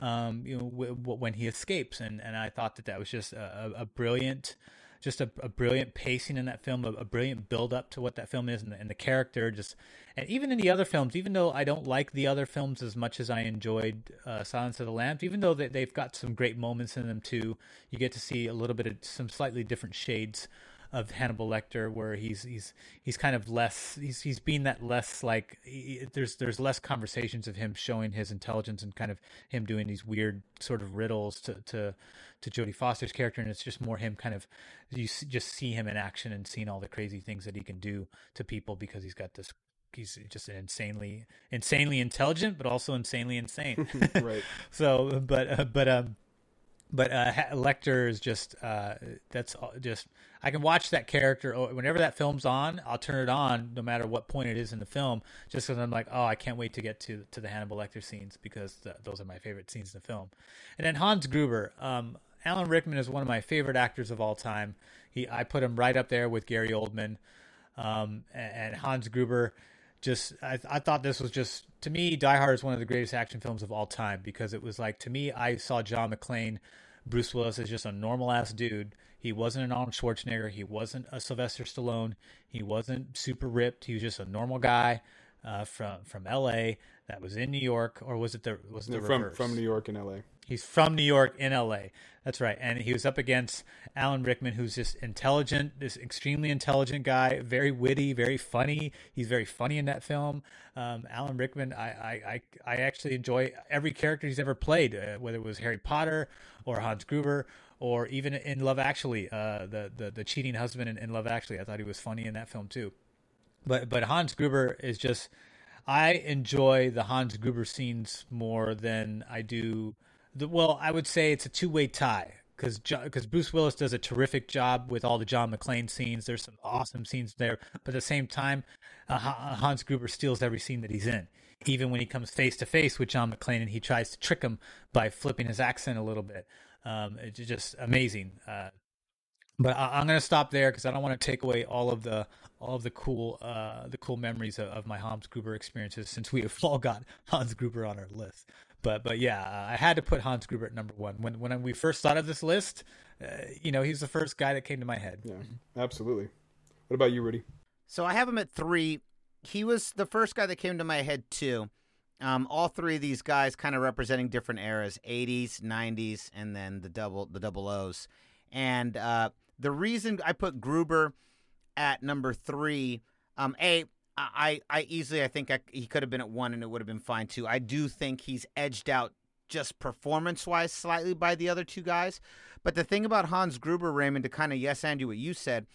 Um, you know, w- w- when he escapes, and and I thought that that was just a, a brilliant just a, a, brilliant pacing in that film, a, a brilliant build up to what that film is, and the, and the, character. Just and even in the other films, even though I don't like the other films as much as I enjoyed uh, Silence of the Lambs, even though they, they've got some great moments in them too, you get to see a little bit of some slightly different shades of Hannibal Lecter, where he's he's he's kind of less he's he's being that less like he, there's there's less conversations of him showing his intelligence and kind of him doing these weird sort of riddles to to to Jodie Foster's character, and it's just more him kind of you just see him in action and seeing all the crazy things that he can do to people because he's got this he's just an insanely insanely intelligent but also insanely insane. Right. So but uh, but um but uh, Lecter is just uh, that's just I can watch that character whenever that film's on. I'll turn it on no matter what point it is in the film, just because I'm like, oh, I can't wait to get to to the Hannibal Lecter scenes because those are my favorite scenes in the film. And then Hans Gruber, um, Alan Rickman is one of my favorite actors of all time. He I put him right up there with Gary Oldman, um, and, and Hans Gruber just I, I thought this was just to me Die Hard is one of the greatest action films of all time because it was like to me I saw John McClane Bruce Willis is just a normal ass dude. He wasn't an Arnold Schwarzenegger. He wasn't a Sylvester Stallone. He wasn't super ripped. He was just a normal guy uh, from from L.A. that was in New York, or was it the was it the from reverse? from New York and L.A. He's from New York in L.A. That's right, and he was up against Alan Rickman, who's just intelligent, this extremely intelligent guy, very witty, very funny. He's very funny in that film. Um, Alan Rickman, I, I, I, actually enjoy every character he's ever played, uh, whether it was Harry Potter or Hans Gruber or even in Love Actually, uh, the, the the cheating husband in, in Love Actually. I thought he was funny in that film too. But but Hans Gruber is just I enjoy the Hans Gruber scenes more than I do the, well, I would say it's a two way tie because because Bruce Willis does a terrific job with all the John McClane scenes. There's some awesome scenes there, but at the same time, uh, Hans Gruber steals every scene that he's in. Even when he comes face to face with John McClane and he tries to trick him by flipping his accent a little bit, um, it's just amazing. Uh, but I, am going to stop there because I don't want to take away all of the all of the cool uh, the cool memories of, of my Hans Gruber experiences since we have all got Hans Gruber on our list. But but yeah, I had to put Hans Gruber at number one. When when we first thought of this list, uh, you know, he's the first guy that came to my head. Yeah, absolutely. What about you, Rudy? So I have him at three. He was the first guy that came to my head too. Um, all three of these guys kind of representing different eras: '80s, '90s, and then the double the double O's. And uh, the reason I put Gruber at number three, um, a I, I easily I think I, he could have been at one and it would have been fine too. I do think he's edged out just performance wise slightly by the other two guys. But the thing about Hans Gruber, Raymond, to kind of yes and you what you said,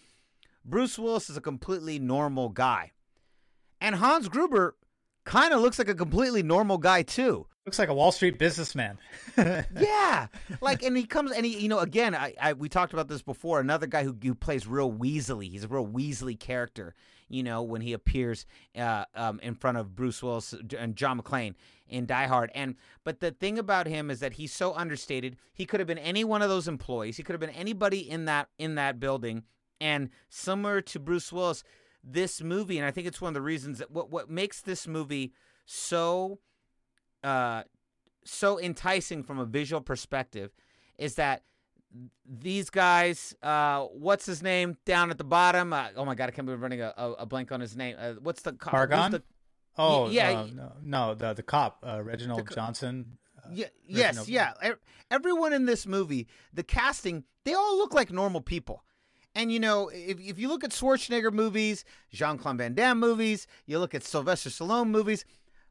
Bruce Willis is a completely normal guy. And Hans Gruber kind of looks like a completely normal guy too. Looks like a Wall Street businessman. yeah, like, and he comes and he, you know, again, I, I we talked about this before. Another guy who, who plays real Weasley. He's a real Weasley character. You know, when he appears uh, um, in front of Bruce Willis and John McClane in Die Hard. And but the thing about him is that he's so understated. He could have been any one of those employees. He could have been anybody in that in that building. And similar to Bruce Willis, this movie, and I think it's one of the reasons that what what makes this movie so uh, so enticing from a visual perspective is that these guys, uh, what's his name down at the bottom? Uh, oh my god, I can't believe I'm running a, a, blank on his name. Uh, what's the co- who's Argon? the- Oh, yeah, uh, no, no, the the cop, uh, Reginald co- Johnson. uh, Yeah, yes, Reginald- yeah. E- Everyone in this movie, the casting, they all look like normal people. And you know, if, if you look at Schwarzenegger movies, Jean Claude Van Damme movies, you look at Sylvester Stallone movies,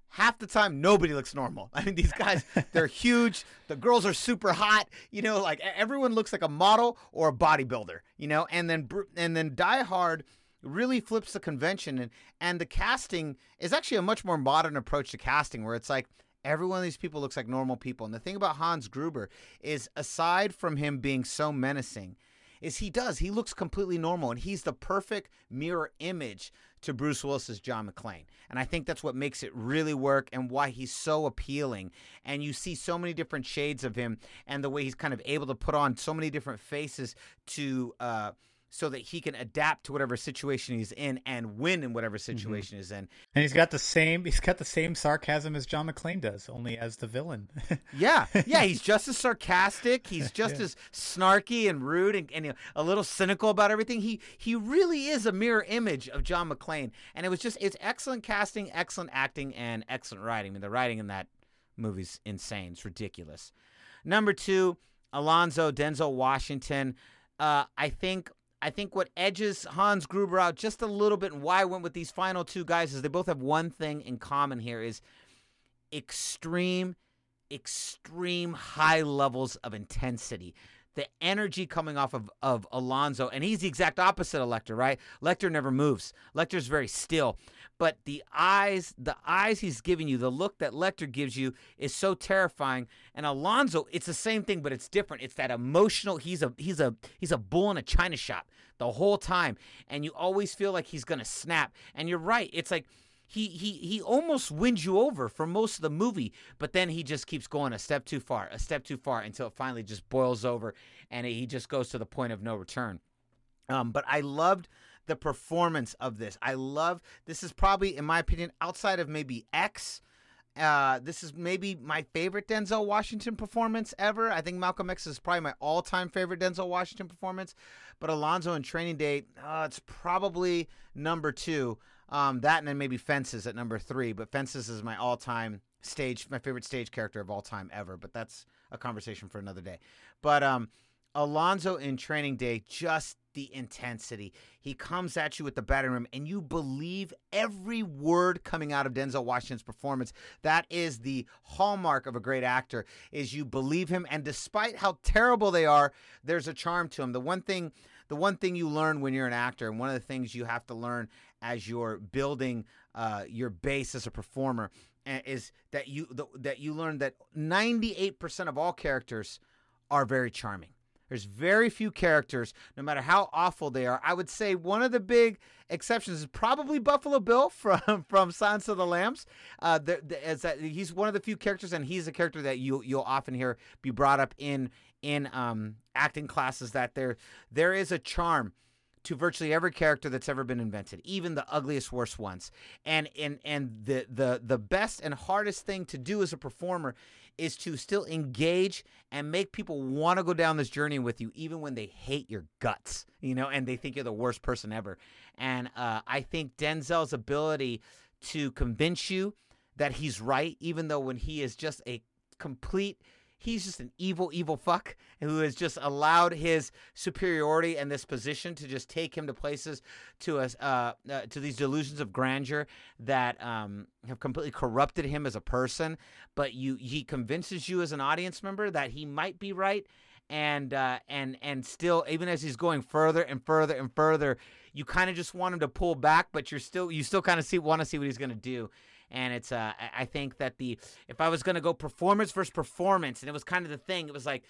half the time nobody looks normal. I mean, these guys, they're huge. The girls are super hot. You know, like everyone looks like a model or a bodybuilder. You know, and then and then Die Hard really flips the convention and and the casting is actually a much more modern approach to casting where it's like every one of these people looks like normal people and the thing about Hans Gruber is aside from him being so menacing is he does he looks completely normal and he's the perfect mirror image to Bruce Willis's John McClane. And I think that's what makes it really work and why he's so appealing. And you see so many different shades of him and the way he's kind of able to put on so many different faces to uh so that he can adapt to whatever situation he's in and win in whatever situation he's in. And he's got the same he's got the same sarcasm as John McClane does, only as the villain. Yeah, yeah, he's just as sarcastic. He's just as snarky and rude and, and a little cynical about everything. He he really is a mirror image of John McClane, and it was just it's excellent casting, excellent acting, and excellent writing. I mean, the writing in that movie's insane. It's ridiculous. Number two, Alonzo Denzel Washington. Uh, I think I think what edges Hans Gruber out just a little bit, and why I went with these final two guys is they both have one thing in common here: is extreme, extreme high levels of intensity. The energy coming off of, of Alonzo, and he's the exact opposite of Lecter, right? Lecter never moves. Lecter's very still. But the eyes, the eyes he's giving you, the look that Lecter gives you is so terrifying. And Alonzo, it's the same thing, but it's different. It's that emotional, he's a he's a he's a bull in a china shop the whole time. And you always feel like he's gonna snap. And you're right. It's like he he he almost wins you over for most of the movie, but then he just keeps going a step too far, a step too far until it finally just boils over and he just goes to the point of no return. Um, but I loved the performance of this. I love this is probably, in my opinion, outside of maybe X. Uh, this is maybe my favorite Denzel Washington performance ever. I think Malcolm X is probably my all-time favorite Denzel Washington performance, but Alonzo in Training Day, uh, it's probably number two. Um, that and then maybe Fences at number three, but Fences is my all-time stage, my favorite stage character of all time ever. But that's a conversation for another day. But um, Alonzo in Training Day, just the intensity. He comes at you with the batting rim, and you believe every word coming out of Denzel Washington's performance. That is the hallmark of a great actor: is you believe him, and despite how terrible they are, there's a charm to him. The one thing, the one thing you learn when you're an actor, and one of the things you have to learn as you're building uh, your base as a performer, is that you that you learn that 98% of all characters are very charming. There's very few characters, no matter how awful they are. I would say one of the big exceptions is probably Buffalo Bill from from Silence of the Lambs. Uh, the, the, that he's one of the few characters, and he's a character that you you'll often hear be brought up in in um, acting classes. That there there is a charm to virtually every character that's ever been invented, even the ugliest, worst ones. And and and the the the best and hardest thing to do as a performer is to still engage and make people want to go down this journey with you, even when they hate your guts, you know, and they think you're the worst person ever. And uh, I think Denzel's ability to convince you that he's right, even though when he is just a complete he's just an evil, evil fuck who has just allowed his superiority and this position to just take him to places to us, uh, uh, to these delusions of grandeur that um, have completely corrupted him as a person. But you, he convinces you as an audience member that he might be right. And uh, and and still, even as he's going further and further and further, you kind of just want him to pull back, but you're still you still kind of see want to see what he's going to do and it's uh, I- think that the if I was gonna go performance versus performance, and it was kind of the thing, it was like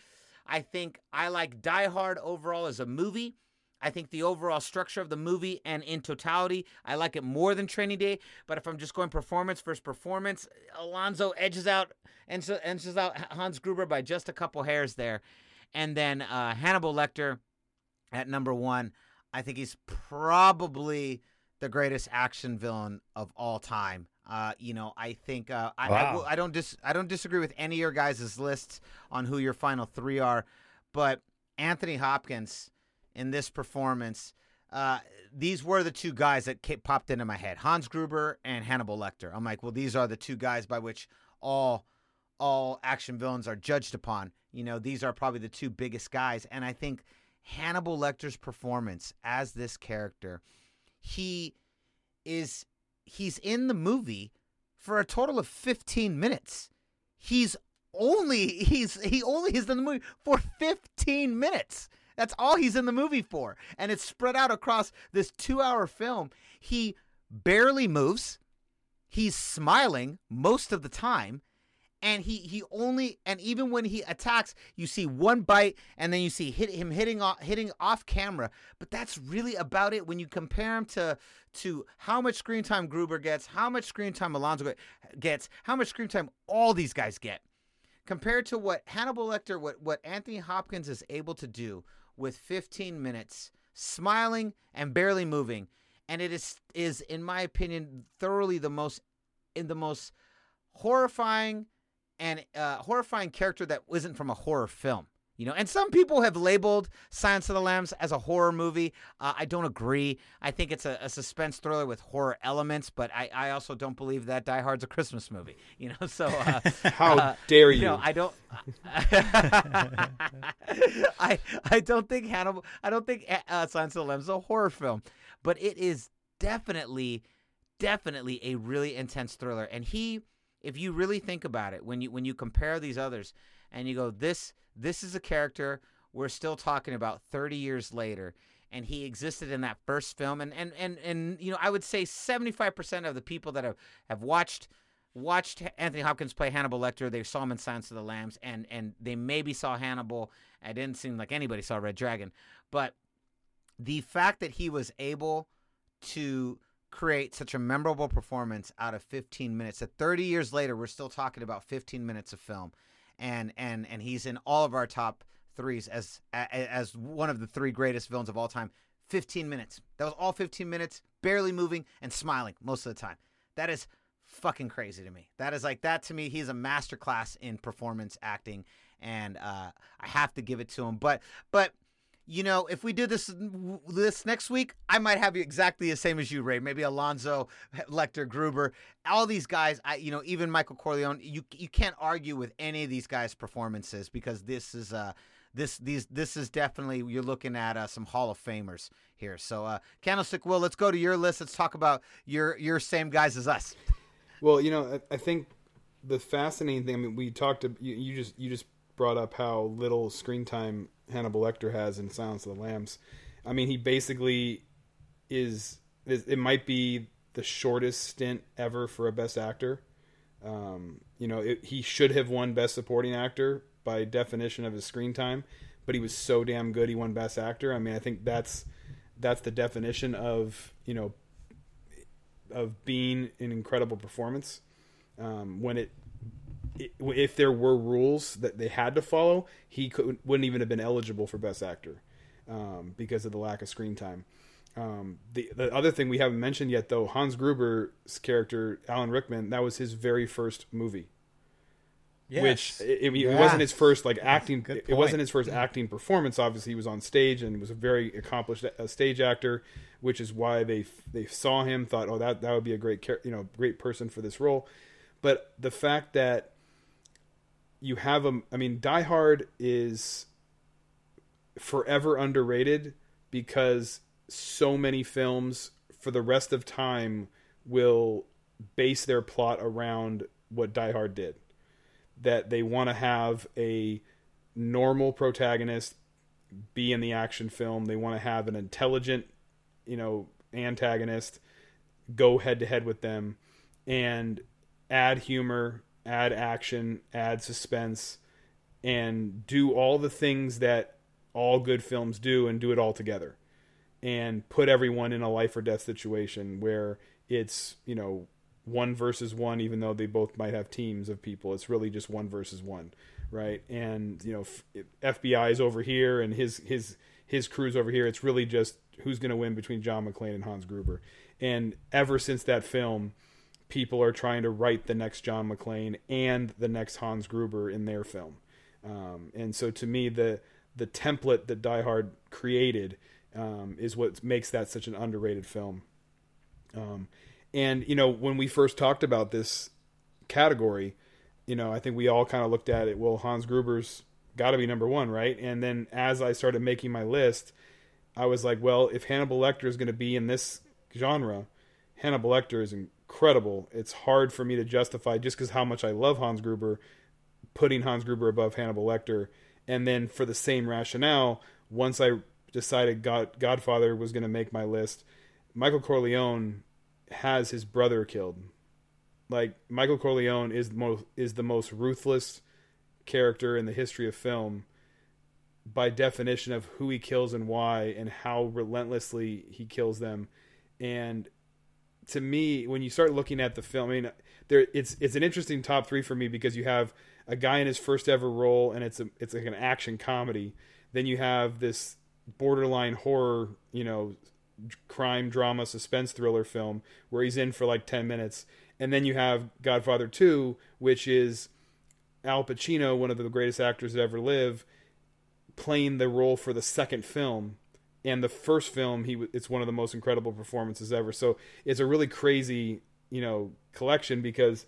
I think I like Die Hard overall as a movie. I think the overall structure of the movie and in totality, I like it more than Training Day. But if I'm just going performance versus performance, Alonzo edges out edges, edges out Hans Gruber by just a couple hairs there, and then uh, Hannibal Lecter at number one. I think he's probably the greatest action villain of all time. Uh, you know, I think uh, I, I, Wow. will- I don't dis- I don't disagree with any of your guys' lists on who your final three are, but Anthony Hopkins in this performance, uh, these were the two guys that ca- popped into my head: Hans Gruber and Hannibal Lecter. I'm like, well, these are the two guys by which all all action villains are judged upon. You know, these are probably the two biggest guys, and I think Hannibal Lecter's performance as this character, he is he's in the movie for a total of 15 minutes. He's only he's he only is in the movie for 15 minutes. That's all he's in the movie for. And it's spread out across this 2-hour film. He barely moves. He's smiling most of the time and he he only and even when he attacks you see one bite and then you see hit him hitting off hitting off camera. But that's really about it. When you compare him to to how much screen time Gruber gets how much screen time Alonzo gets how much screen time all these guys get compared to what Hannibal Lecter what what Anthony Hopkins is able to do with 15 minutes smiling and barely moving. And it is is in my opinion thoroughly the most in the most horrifying and uh, horrifying character that wasn't from a horror film. You know, and some people have labeled Science of the Lambs as a horror movie. Uh, I don't agree. I think it's a, a suspense thriller with horror elements, but I, I also don't believe that Die Hard's a Christmas movie. You know, so uh, How uh, dare you? know, I don't. I I don't think Hannibal. I don't think uh, Silence of the Lambs is a horror film, but it is definitely, definitely a really intense thriller. And he, if you really think about it, when you when you compare these others, and you go, this this is a character we're still talking about 30 years later. And he existed in that first film, and and and and you know, I would say 75% of the people that have have watched watched Anthony Hopkins play Hannibal Lecter. They saw him in Silence of the Lambs, and and they maybe saw Hannibal. It didn't seem like anybody saw Red Dragon, but the fact that he was able to create such a memorable performance out of 15 minutes that 30 years later we're still talking about 15 minutes of film. And and and he's in all of our top threes as as one of the three greatest villains of all time. 15 minutes. That was all 15 minutes barely moving and smiling most of the time. That is fucking crazy to me. That is like that to me he's a masterclass in performance acting. And uh i have to give it to him. But but you know, if we do this this next week, I might have you exactly the same as you, Ray. Maybe Alonzo, Lecter, Gruber, all these guys. I, you know, even Michael Corleone. You you can't argue with any of these guys' performances because this is uh this these this is definitely you're looking at uh, some Hall of Famers here. So, uh, Candlestick Will, let's go to your list. Let's talk about your your same guys as us. Well, you know, I, I think the fascinating thing. I mean, we talked. To, you, you just you just brought up how little screen time Hannibal Lecter has in Silence of the Lambs. I mean, he basically is. it might be the shortest stint ever for a Best Actor. Um, you know, it, he should have won Best Supporting Actor by definition of his screen time, but he was so damn good he won Best Actor. I mean, I think that's that's the definition of you know of being an incredible performance. Um, when it, if there were rules that they had to follow, he could, wouldn't even have been eligible for Best Actor um, because of the lack of screen time. Um, the the other thing we haven't mentioned yet, though, Hans Gruber's character Alan Rickman, that was his very first movie. Which Yes. it, it Yeah. wasn't his first like acting. It wasn't his first acting performance. Obviously, he was on stage and was a very accomplished uh, stage actor, which is why they they saw him, thought, oh, that that would be a great you know great person for this role. But the fact that you have a, I mean, Die Hard is forever underrated because so many films for the rest of time will base their plot around what Die Hard did. That they want to have a normal protagonist be in the action film. They want to have an intelligent, you know, antagonist go head to head with them. And add humor, add action, add suspense, and do all the things that all good films do and do it all together. And put everyone in a life or death situation where it's, you know, one versus one, even though they both might have teams of people. It's really just one versus one, right? And you know, FBI is over here, and his his his crew's over here. It's really just who's going to win between John McClane and Hans Gruber. And ever since that film, people are trying to write the next John McClane and the next Hans Gruber in their film. Um, and so, to me, the the template that Die Hard created um, is what makes that such an underrated film. Um, and you know, when we first talked about this category, you know, I think we all kind of looked at it. Well, Hans Gruber's got to be number one, right? And then as I started making my list, I was like, well, if Hannibal Lecter is going to be in this genre, Hannibal Lecter is incredible. It's hard for me to justify just because how much I love Hans Gruber, putting Hans Gruber above Hannibal Lecter. And then for the same rationale, once I decided God, Godfather was going to make my list, Michael Corleone has his brother killed. Like Michael Corleone is the most is the most ruthless character in the history of film by definition of who he kills and why and how relentlessly he kills them. And to me, when you start looking at the film, I mean, there it's it's an interesting top three for me because you have a guy in his first ever role, and it's a it's like an action comedy. Then you have this borderline horror, you know, crime drama suspense thriller film where he's in for like 10 minutes and then you have Godfather 2 which is Al Pacino one of the greatest actors to ever live playing the role for the second film and the first film he it's one of the most incredible performances ever so it's a really crazy you know collection because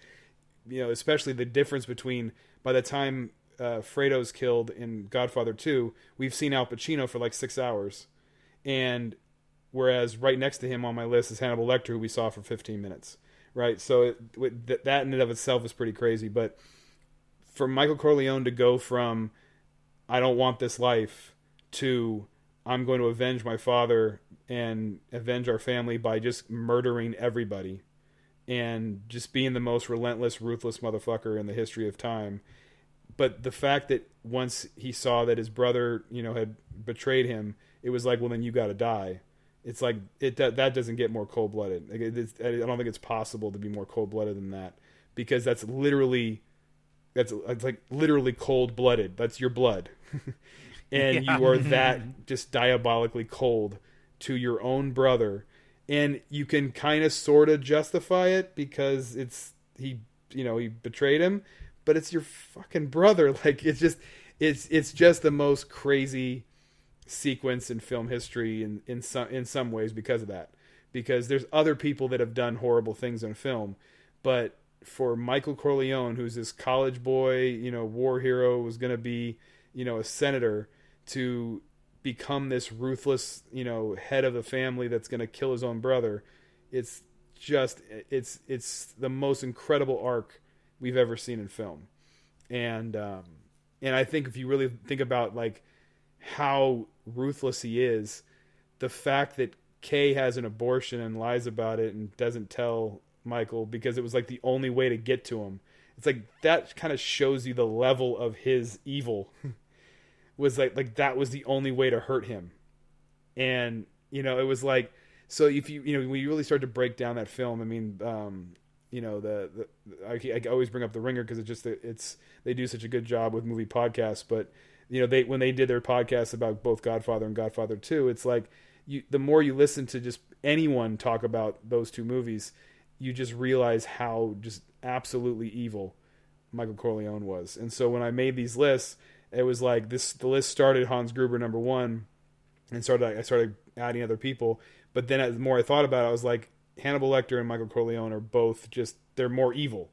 you know especially the difference between by the time uh, Fredo's killed in Godfather 2 we've seen Al Pacino for like 6 hours and whereas right next to him on my list is Hannibal Lecter, who we saw for 15 minutes. Right, so it, that in and of itself is pretty crazy. But for Michael Corleone to go from "I don't want this life" to "I'm going to avenge my father and avenge our family by just murdering everybody," and just being the most relentless, ruthless motherfucker in the history of time. But the fact that once he saw that his brother, you know, had betrayed him, it was like, well, then you got to die it's like it that, that doesn't get more cold blooded. Like I don't think it's possible to be more cold blooded than that because that's literally that's it's like literally cold blooded. That's your blood, and yeah. you are that just diabolically cold to your own brother, and you can kind of sort of justify it because it's he you know he betrayed him, but it's your fucking brother. Like it's just it's it's just the most crazy sequence in film history in in some in some ways because of that. Because there's other people that have done horrible things in film, but for Michael Corleone, who's this college boy, you know, war hero, was going to be, you know, a senator, to become this ruthless, you know, head of the family that's going to kill his own brother. It's just it's it's the most incredible arc we've ever seen in film, and um, and I think if you really think about like how ruthless he is, the fact that Kay has an abortion and lies about it and doesn't tell Michael because it was like the only way to get to him. It's like that kind of shows you the level of his evil. was like like that was the only way to hurt him. And you know, it was like so if you you know when you really start to break down that film, I mean, um, you know the, the I, I always bring up the Ringer because it just it's they do such a good job with movie podcasts, but you know they when they did their podcast about both Godfather and Godfather 2 it's like you the more you listen to just anyone talk about those two movies you just realize how just absolutely evil Michael Corleone was and so when I made these lists it was like this the list started Hans Gruber number 1 and started I started adding other people but then the more I thought about it I was like Hannibal Lecter and Michael Corleone are both just they're more evil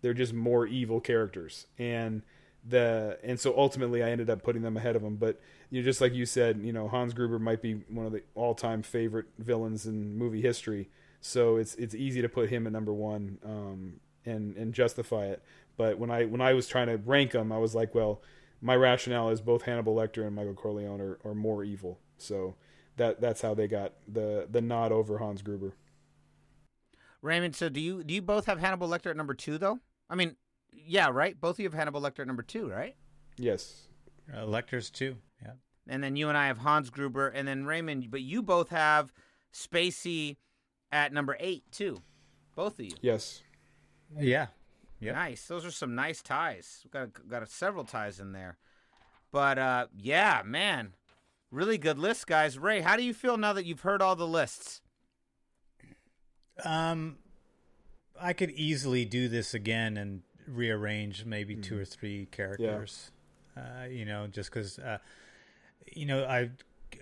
they're just more evil characters and the and so ultimately I ended up putting them ahead of him. But you know, just like you said, you know, Hans Gruber might be one of the all-time favorite villains in movie history. So it's it's easy to put him at number one um, and and justify it. But when I when I was trying to rank them, I was like, well, my rationale is both Hannibal Lecter and Michael Corleone are, are more evil. So that that's how they got the the nod over Hans Gruber. Raymond, so do you do you both have Hannibal Lecter at number two though? I mean, yeah, right. Both of you have Hannibal Lecter at number two, right? Yes. Uh, Lecter's too. Yeah. And then you and I have Hans Gruber, and then Raymond. But you both have Spacey at number eight too. Both of you. Yes. Yeah. Yep. Nice. Those are some nice ties. We've got got several ties in there. But uh, yeah, man, really good list, guys. Ray, how do you feel now that you've heard all the lists? Um, I could easily do this again and rearrange maybe two or three characters. Uh, you know, just because, uh, you know, I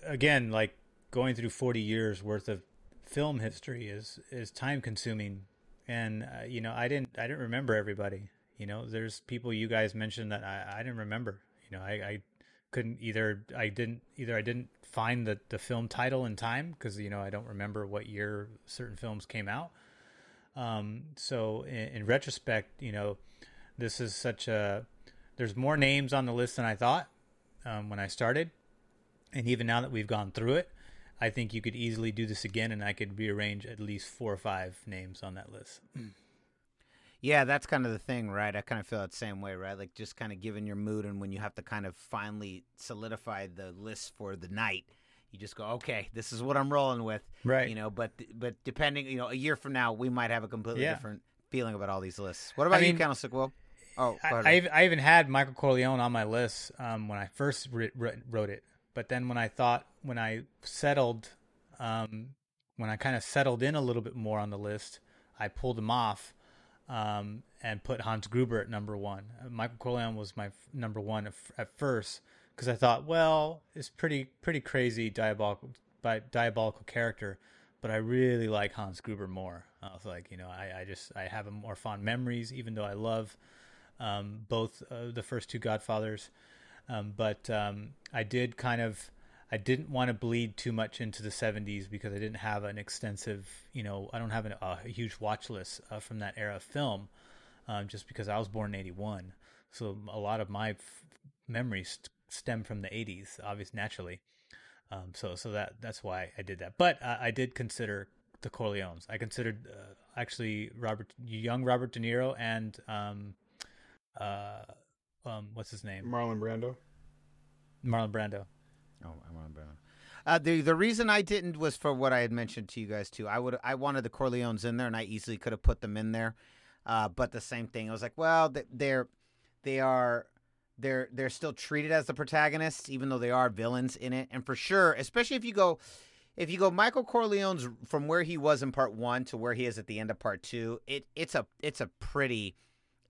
again like going through forty years worth of film history is is time consuming, and uh, you know, I didn't I didn't remember everybody. You know, there's people you guys mentioned that I, I didn't remember. You know, I, I couldn't either. I didn't either. I didn't find the the film title in time because you know I don't remember what year certain films came out. Um, so in, in retrospect, you know, this is such a. There's more names on the list than I thought um, when I started, and even now that we've gone through it, I think you could easily do this again, and I could rearrange at least four or five names on that list. Yeah, that's kind of the thing, right? I kind of feel that same way, right? Like just kind of given your mood and when you have to kind of finally solidify the list for the night, you just go, okay, this is what I'm rolling with, Right. You know, but but depending, you know, a year from now, we might have a completely Yeah. different feeling about all these lists. What about you, mean, Candlestick Will? Oh. I, I, I even had Michael Corleone on my list um, when I first wrote it, but then when I thought, when I settled, um, when I kind of settled in a little bit more on the list, I pulled him off um, and put Hans Gruber at number one. Uh, Michael Corleone was my f- number one at, f- at first because I thought, well, it's pretty pretty crazy diabolical bi- diabolical character, but I really like Hans Gruber more. I was like, you know, I, I just I have more fond memories, even though I love um, both uh, the first two Godfathers. Um, but um, I did kind of, I didn't want to bleed too much into the 70s because I didn't have an extensive, you know, I don't have an, a huge watch list uh, from that era of film, um, just because I was born in 81. So a lot of my f- memories st- stem from the 80s, obviously, naturally. Um, so, so that that's why I did that. But uh, I did consider the Corleones. I considered uh, actually Robert, young Robert De Niro, and um, uh, um, what's his name, Marlon Brando. Marlon Brando. Oh, I want to. Uh, the the reason I didn't was for what I had mentioned to you guys too. I would I wanted the Corleones in there, and I easily could have put them in there. Uh, but the same thing, I was like, well, they're they are they're they're still treated as the protagonists, even though they are villains in it. And for sure, especially if you go if you go Michael Corleone's from where he was in part one to where he is at the end of part two, it it's a it's a pretty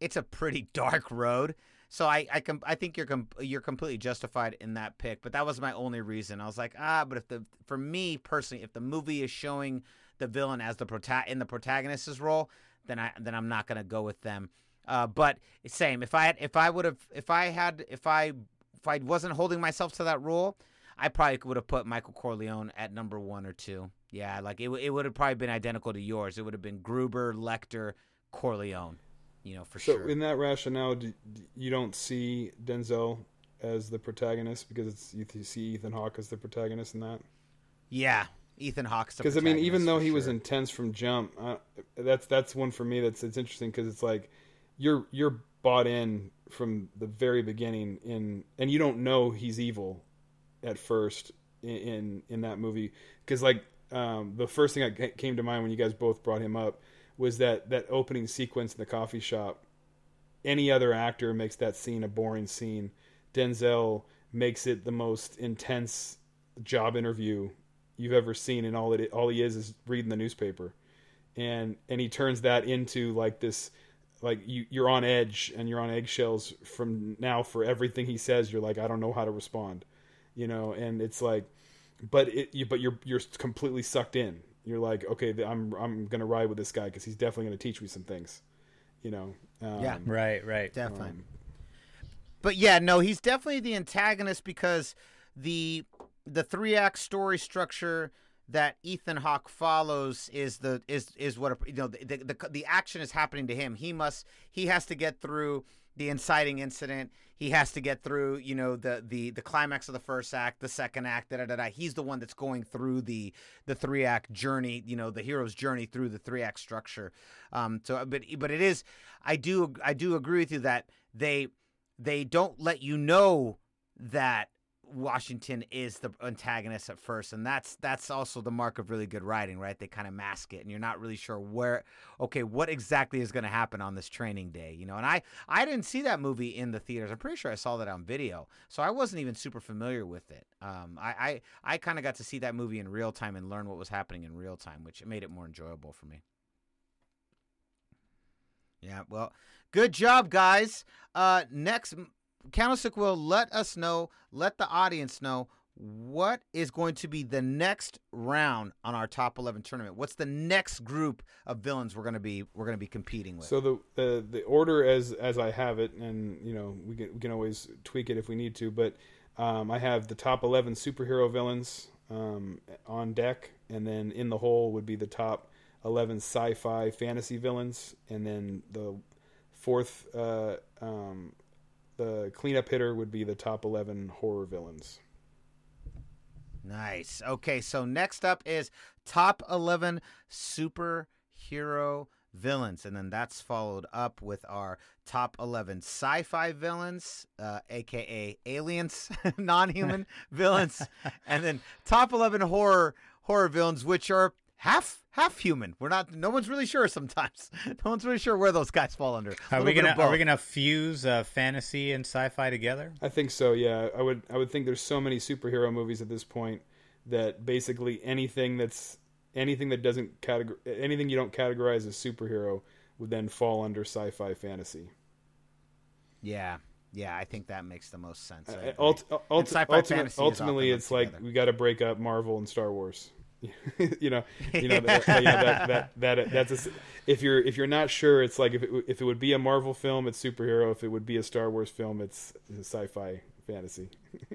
it's a pretty dark road. So I I com- I think you're com- you're completely justified in that pick, but that was my only reason. I was like, ah, but if the for me personally, if the movie is showing the villain as the prota- in the protagonist's role, then I then I'm not gonna go with them. Uh, but same, if I had, if I would have if I had if I if I wasn't holding myself to that rule, I probably would have put Michael Corleone at number one or two. Yeah, like it it would have probably been identical to yours. It would have been Gruber, Lecter, Corleone. You know for So sure. in that rationale, do, do- you don't see Denzel as the protagonist because it's you see Ethan Hawke as the protagonist in that. Yeah, Ethan Hawke's Because I mean, even though he was intense from jump, uh, that's that's one for me. That's it's interesting because it's like you're you're bought in from the very beginning in, and you don't know he's evil at first in in, in that movie because like um, the first thing that came to mind when you guys both brought him up was that that opening sequence in the coffee shop. Any other actor makes that scene a boring scene. Denzel makes it the most intense job interview you've ever seen, and all it all he is is reading the newspaper, and and he turns that into like this, like you you're on edge and you're on eggshells from now for everything he says. You're like I don't know how to respond, you know, and it's like, but it you, but you're you're completely sucked in. You're like okay, I'm I'm gonna ride with this guy because he's definitely gonna teach me some things, you know. Um, Yeah. Right, right. definitely. um, But yeah, no, he's definitely the antagonist because the the three act story structure that Ethan Hawke follows is the is is what you know the, the the action is happening to him. He must he has to get through the inciting incident. He has to get through, you know, the the the climax of the first act, the second act, da da da. da. He's the one that's going through the the three act journey, you know, the hero's journey through the three act structure. Um, so, but but it is, I do I do agree with you that they they don't let you know that Washington is the antagonist at first, and that's that's also the mark of really good writing, right? They kind of mask it, and you're not really sure where, okay, what exactly is going to happen on this training day, you know? And I I didn't see that movie in the theaters. I'm pretty sure I saw that on video, so I wasn't even super familiar with it. Um, I I, I kind of got to see that movie in real time and learn what was happening in real time, which made it more enjoyable for me. Yeah, well, good job, guys. Uh, next, Candlestick Will let us know, let the audience know what is going to be the next round on our top 11 tournament. What's the next group of villains we're going to be we're going to be competing with? So the the the order as as I have it, and you know we can we can always tweak it if we need to, but um, I have the top 11 superhero villains um, on deck, and then in the hole would be the top 11 sci-fi fantasy villains, and then the fourth uh, um, the cleanup hitter would be the top 11 horror villains. Nice. Okay, so next up is top 11 superhero villains. And then that's followed up with our top 11 sci fi villains, uh, aka aliens, non human villains. And then top 11 horror horror villains, which are half half human. We're not. No one's really sure sometimes. No one's really sure where those guys fall under. Are we gonna. Are we gonna fuse uh, fantasy and sci-fi together? I think so. Yeah, I would. I would think there's so many superhero movies at this point that basically anything that's anything that doesn't categor anything you don't categorize as superhero would then fall under sci-fi fantasy. Yeah, yeah. I think that makes the most sense. Uh, agree. ult- And ult- sci-fi fantasy ultimately, it's lumped like we got to break up Marvel and Star Wars. you know, you know that, that- yeah, that, that, that that's a if you're if you're not sure, it's like if it, if it would be a Marvel film, it's superhero. If it would be a Star Wars film, it's sci-fi fantasy.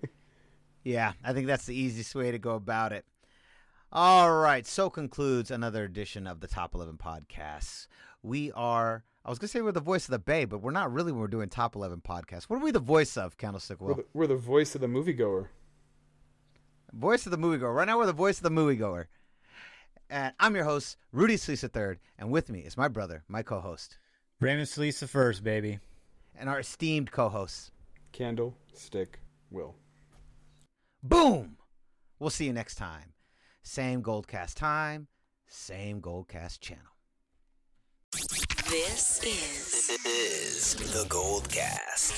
Yeah, I think that's the easiest way to go about it. All right, so concludes another edition of the Top 11 podcasts. We are, I was going to say we're the voice of the Bay, but we're not really when we're doing Top 11 podcasts. What are we the voice of, Candlestick We're the, we're the voice of the moviegoer. Voice of the moviegoer. Right now, we're the voice of the moviegoer. And I'm your host, Rudy Sleesa III, and with me is my brother, my co host, Raymond Solis the first, baby. and our esteemed co host. Candle, stick, will. Boom! We'll see you next time. Same Goldcast time, same Goldcast channel. This is, is the Gold Cast.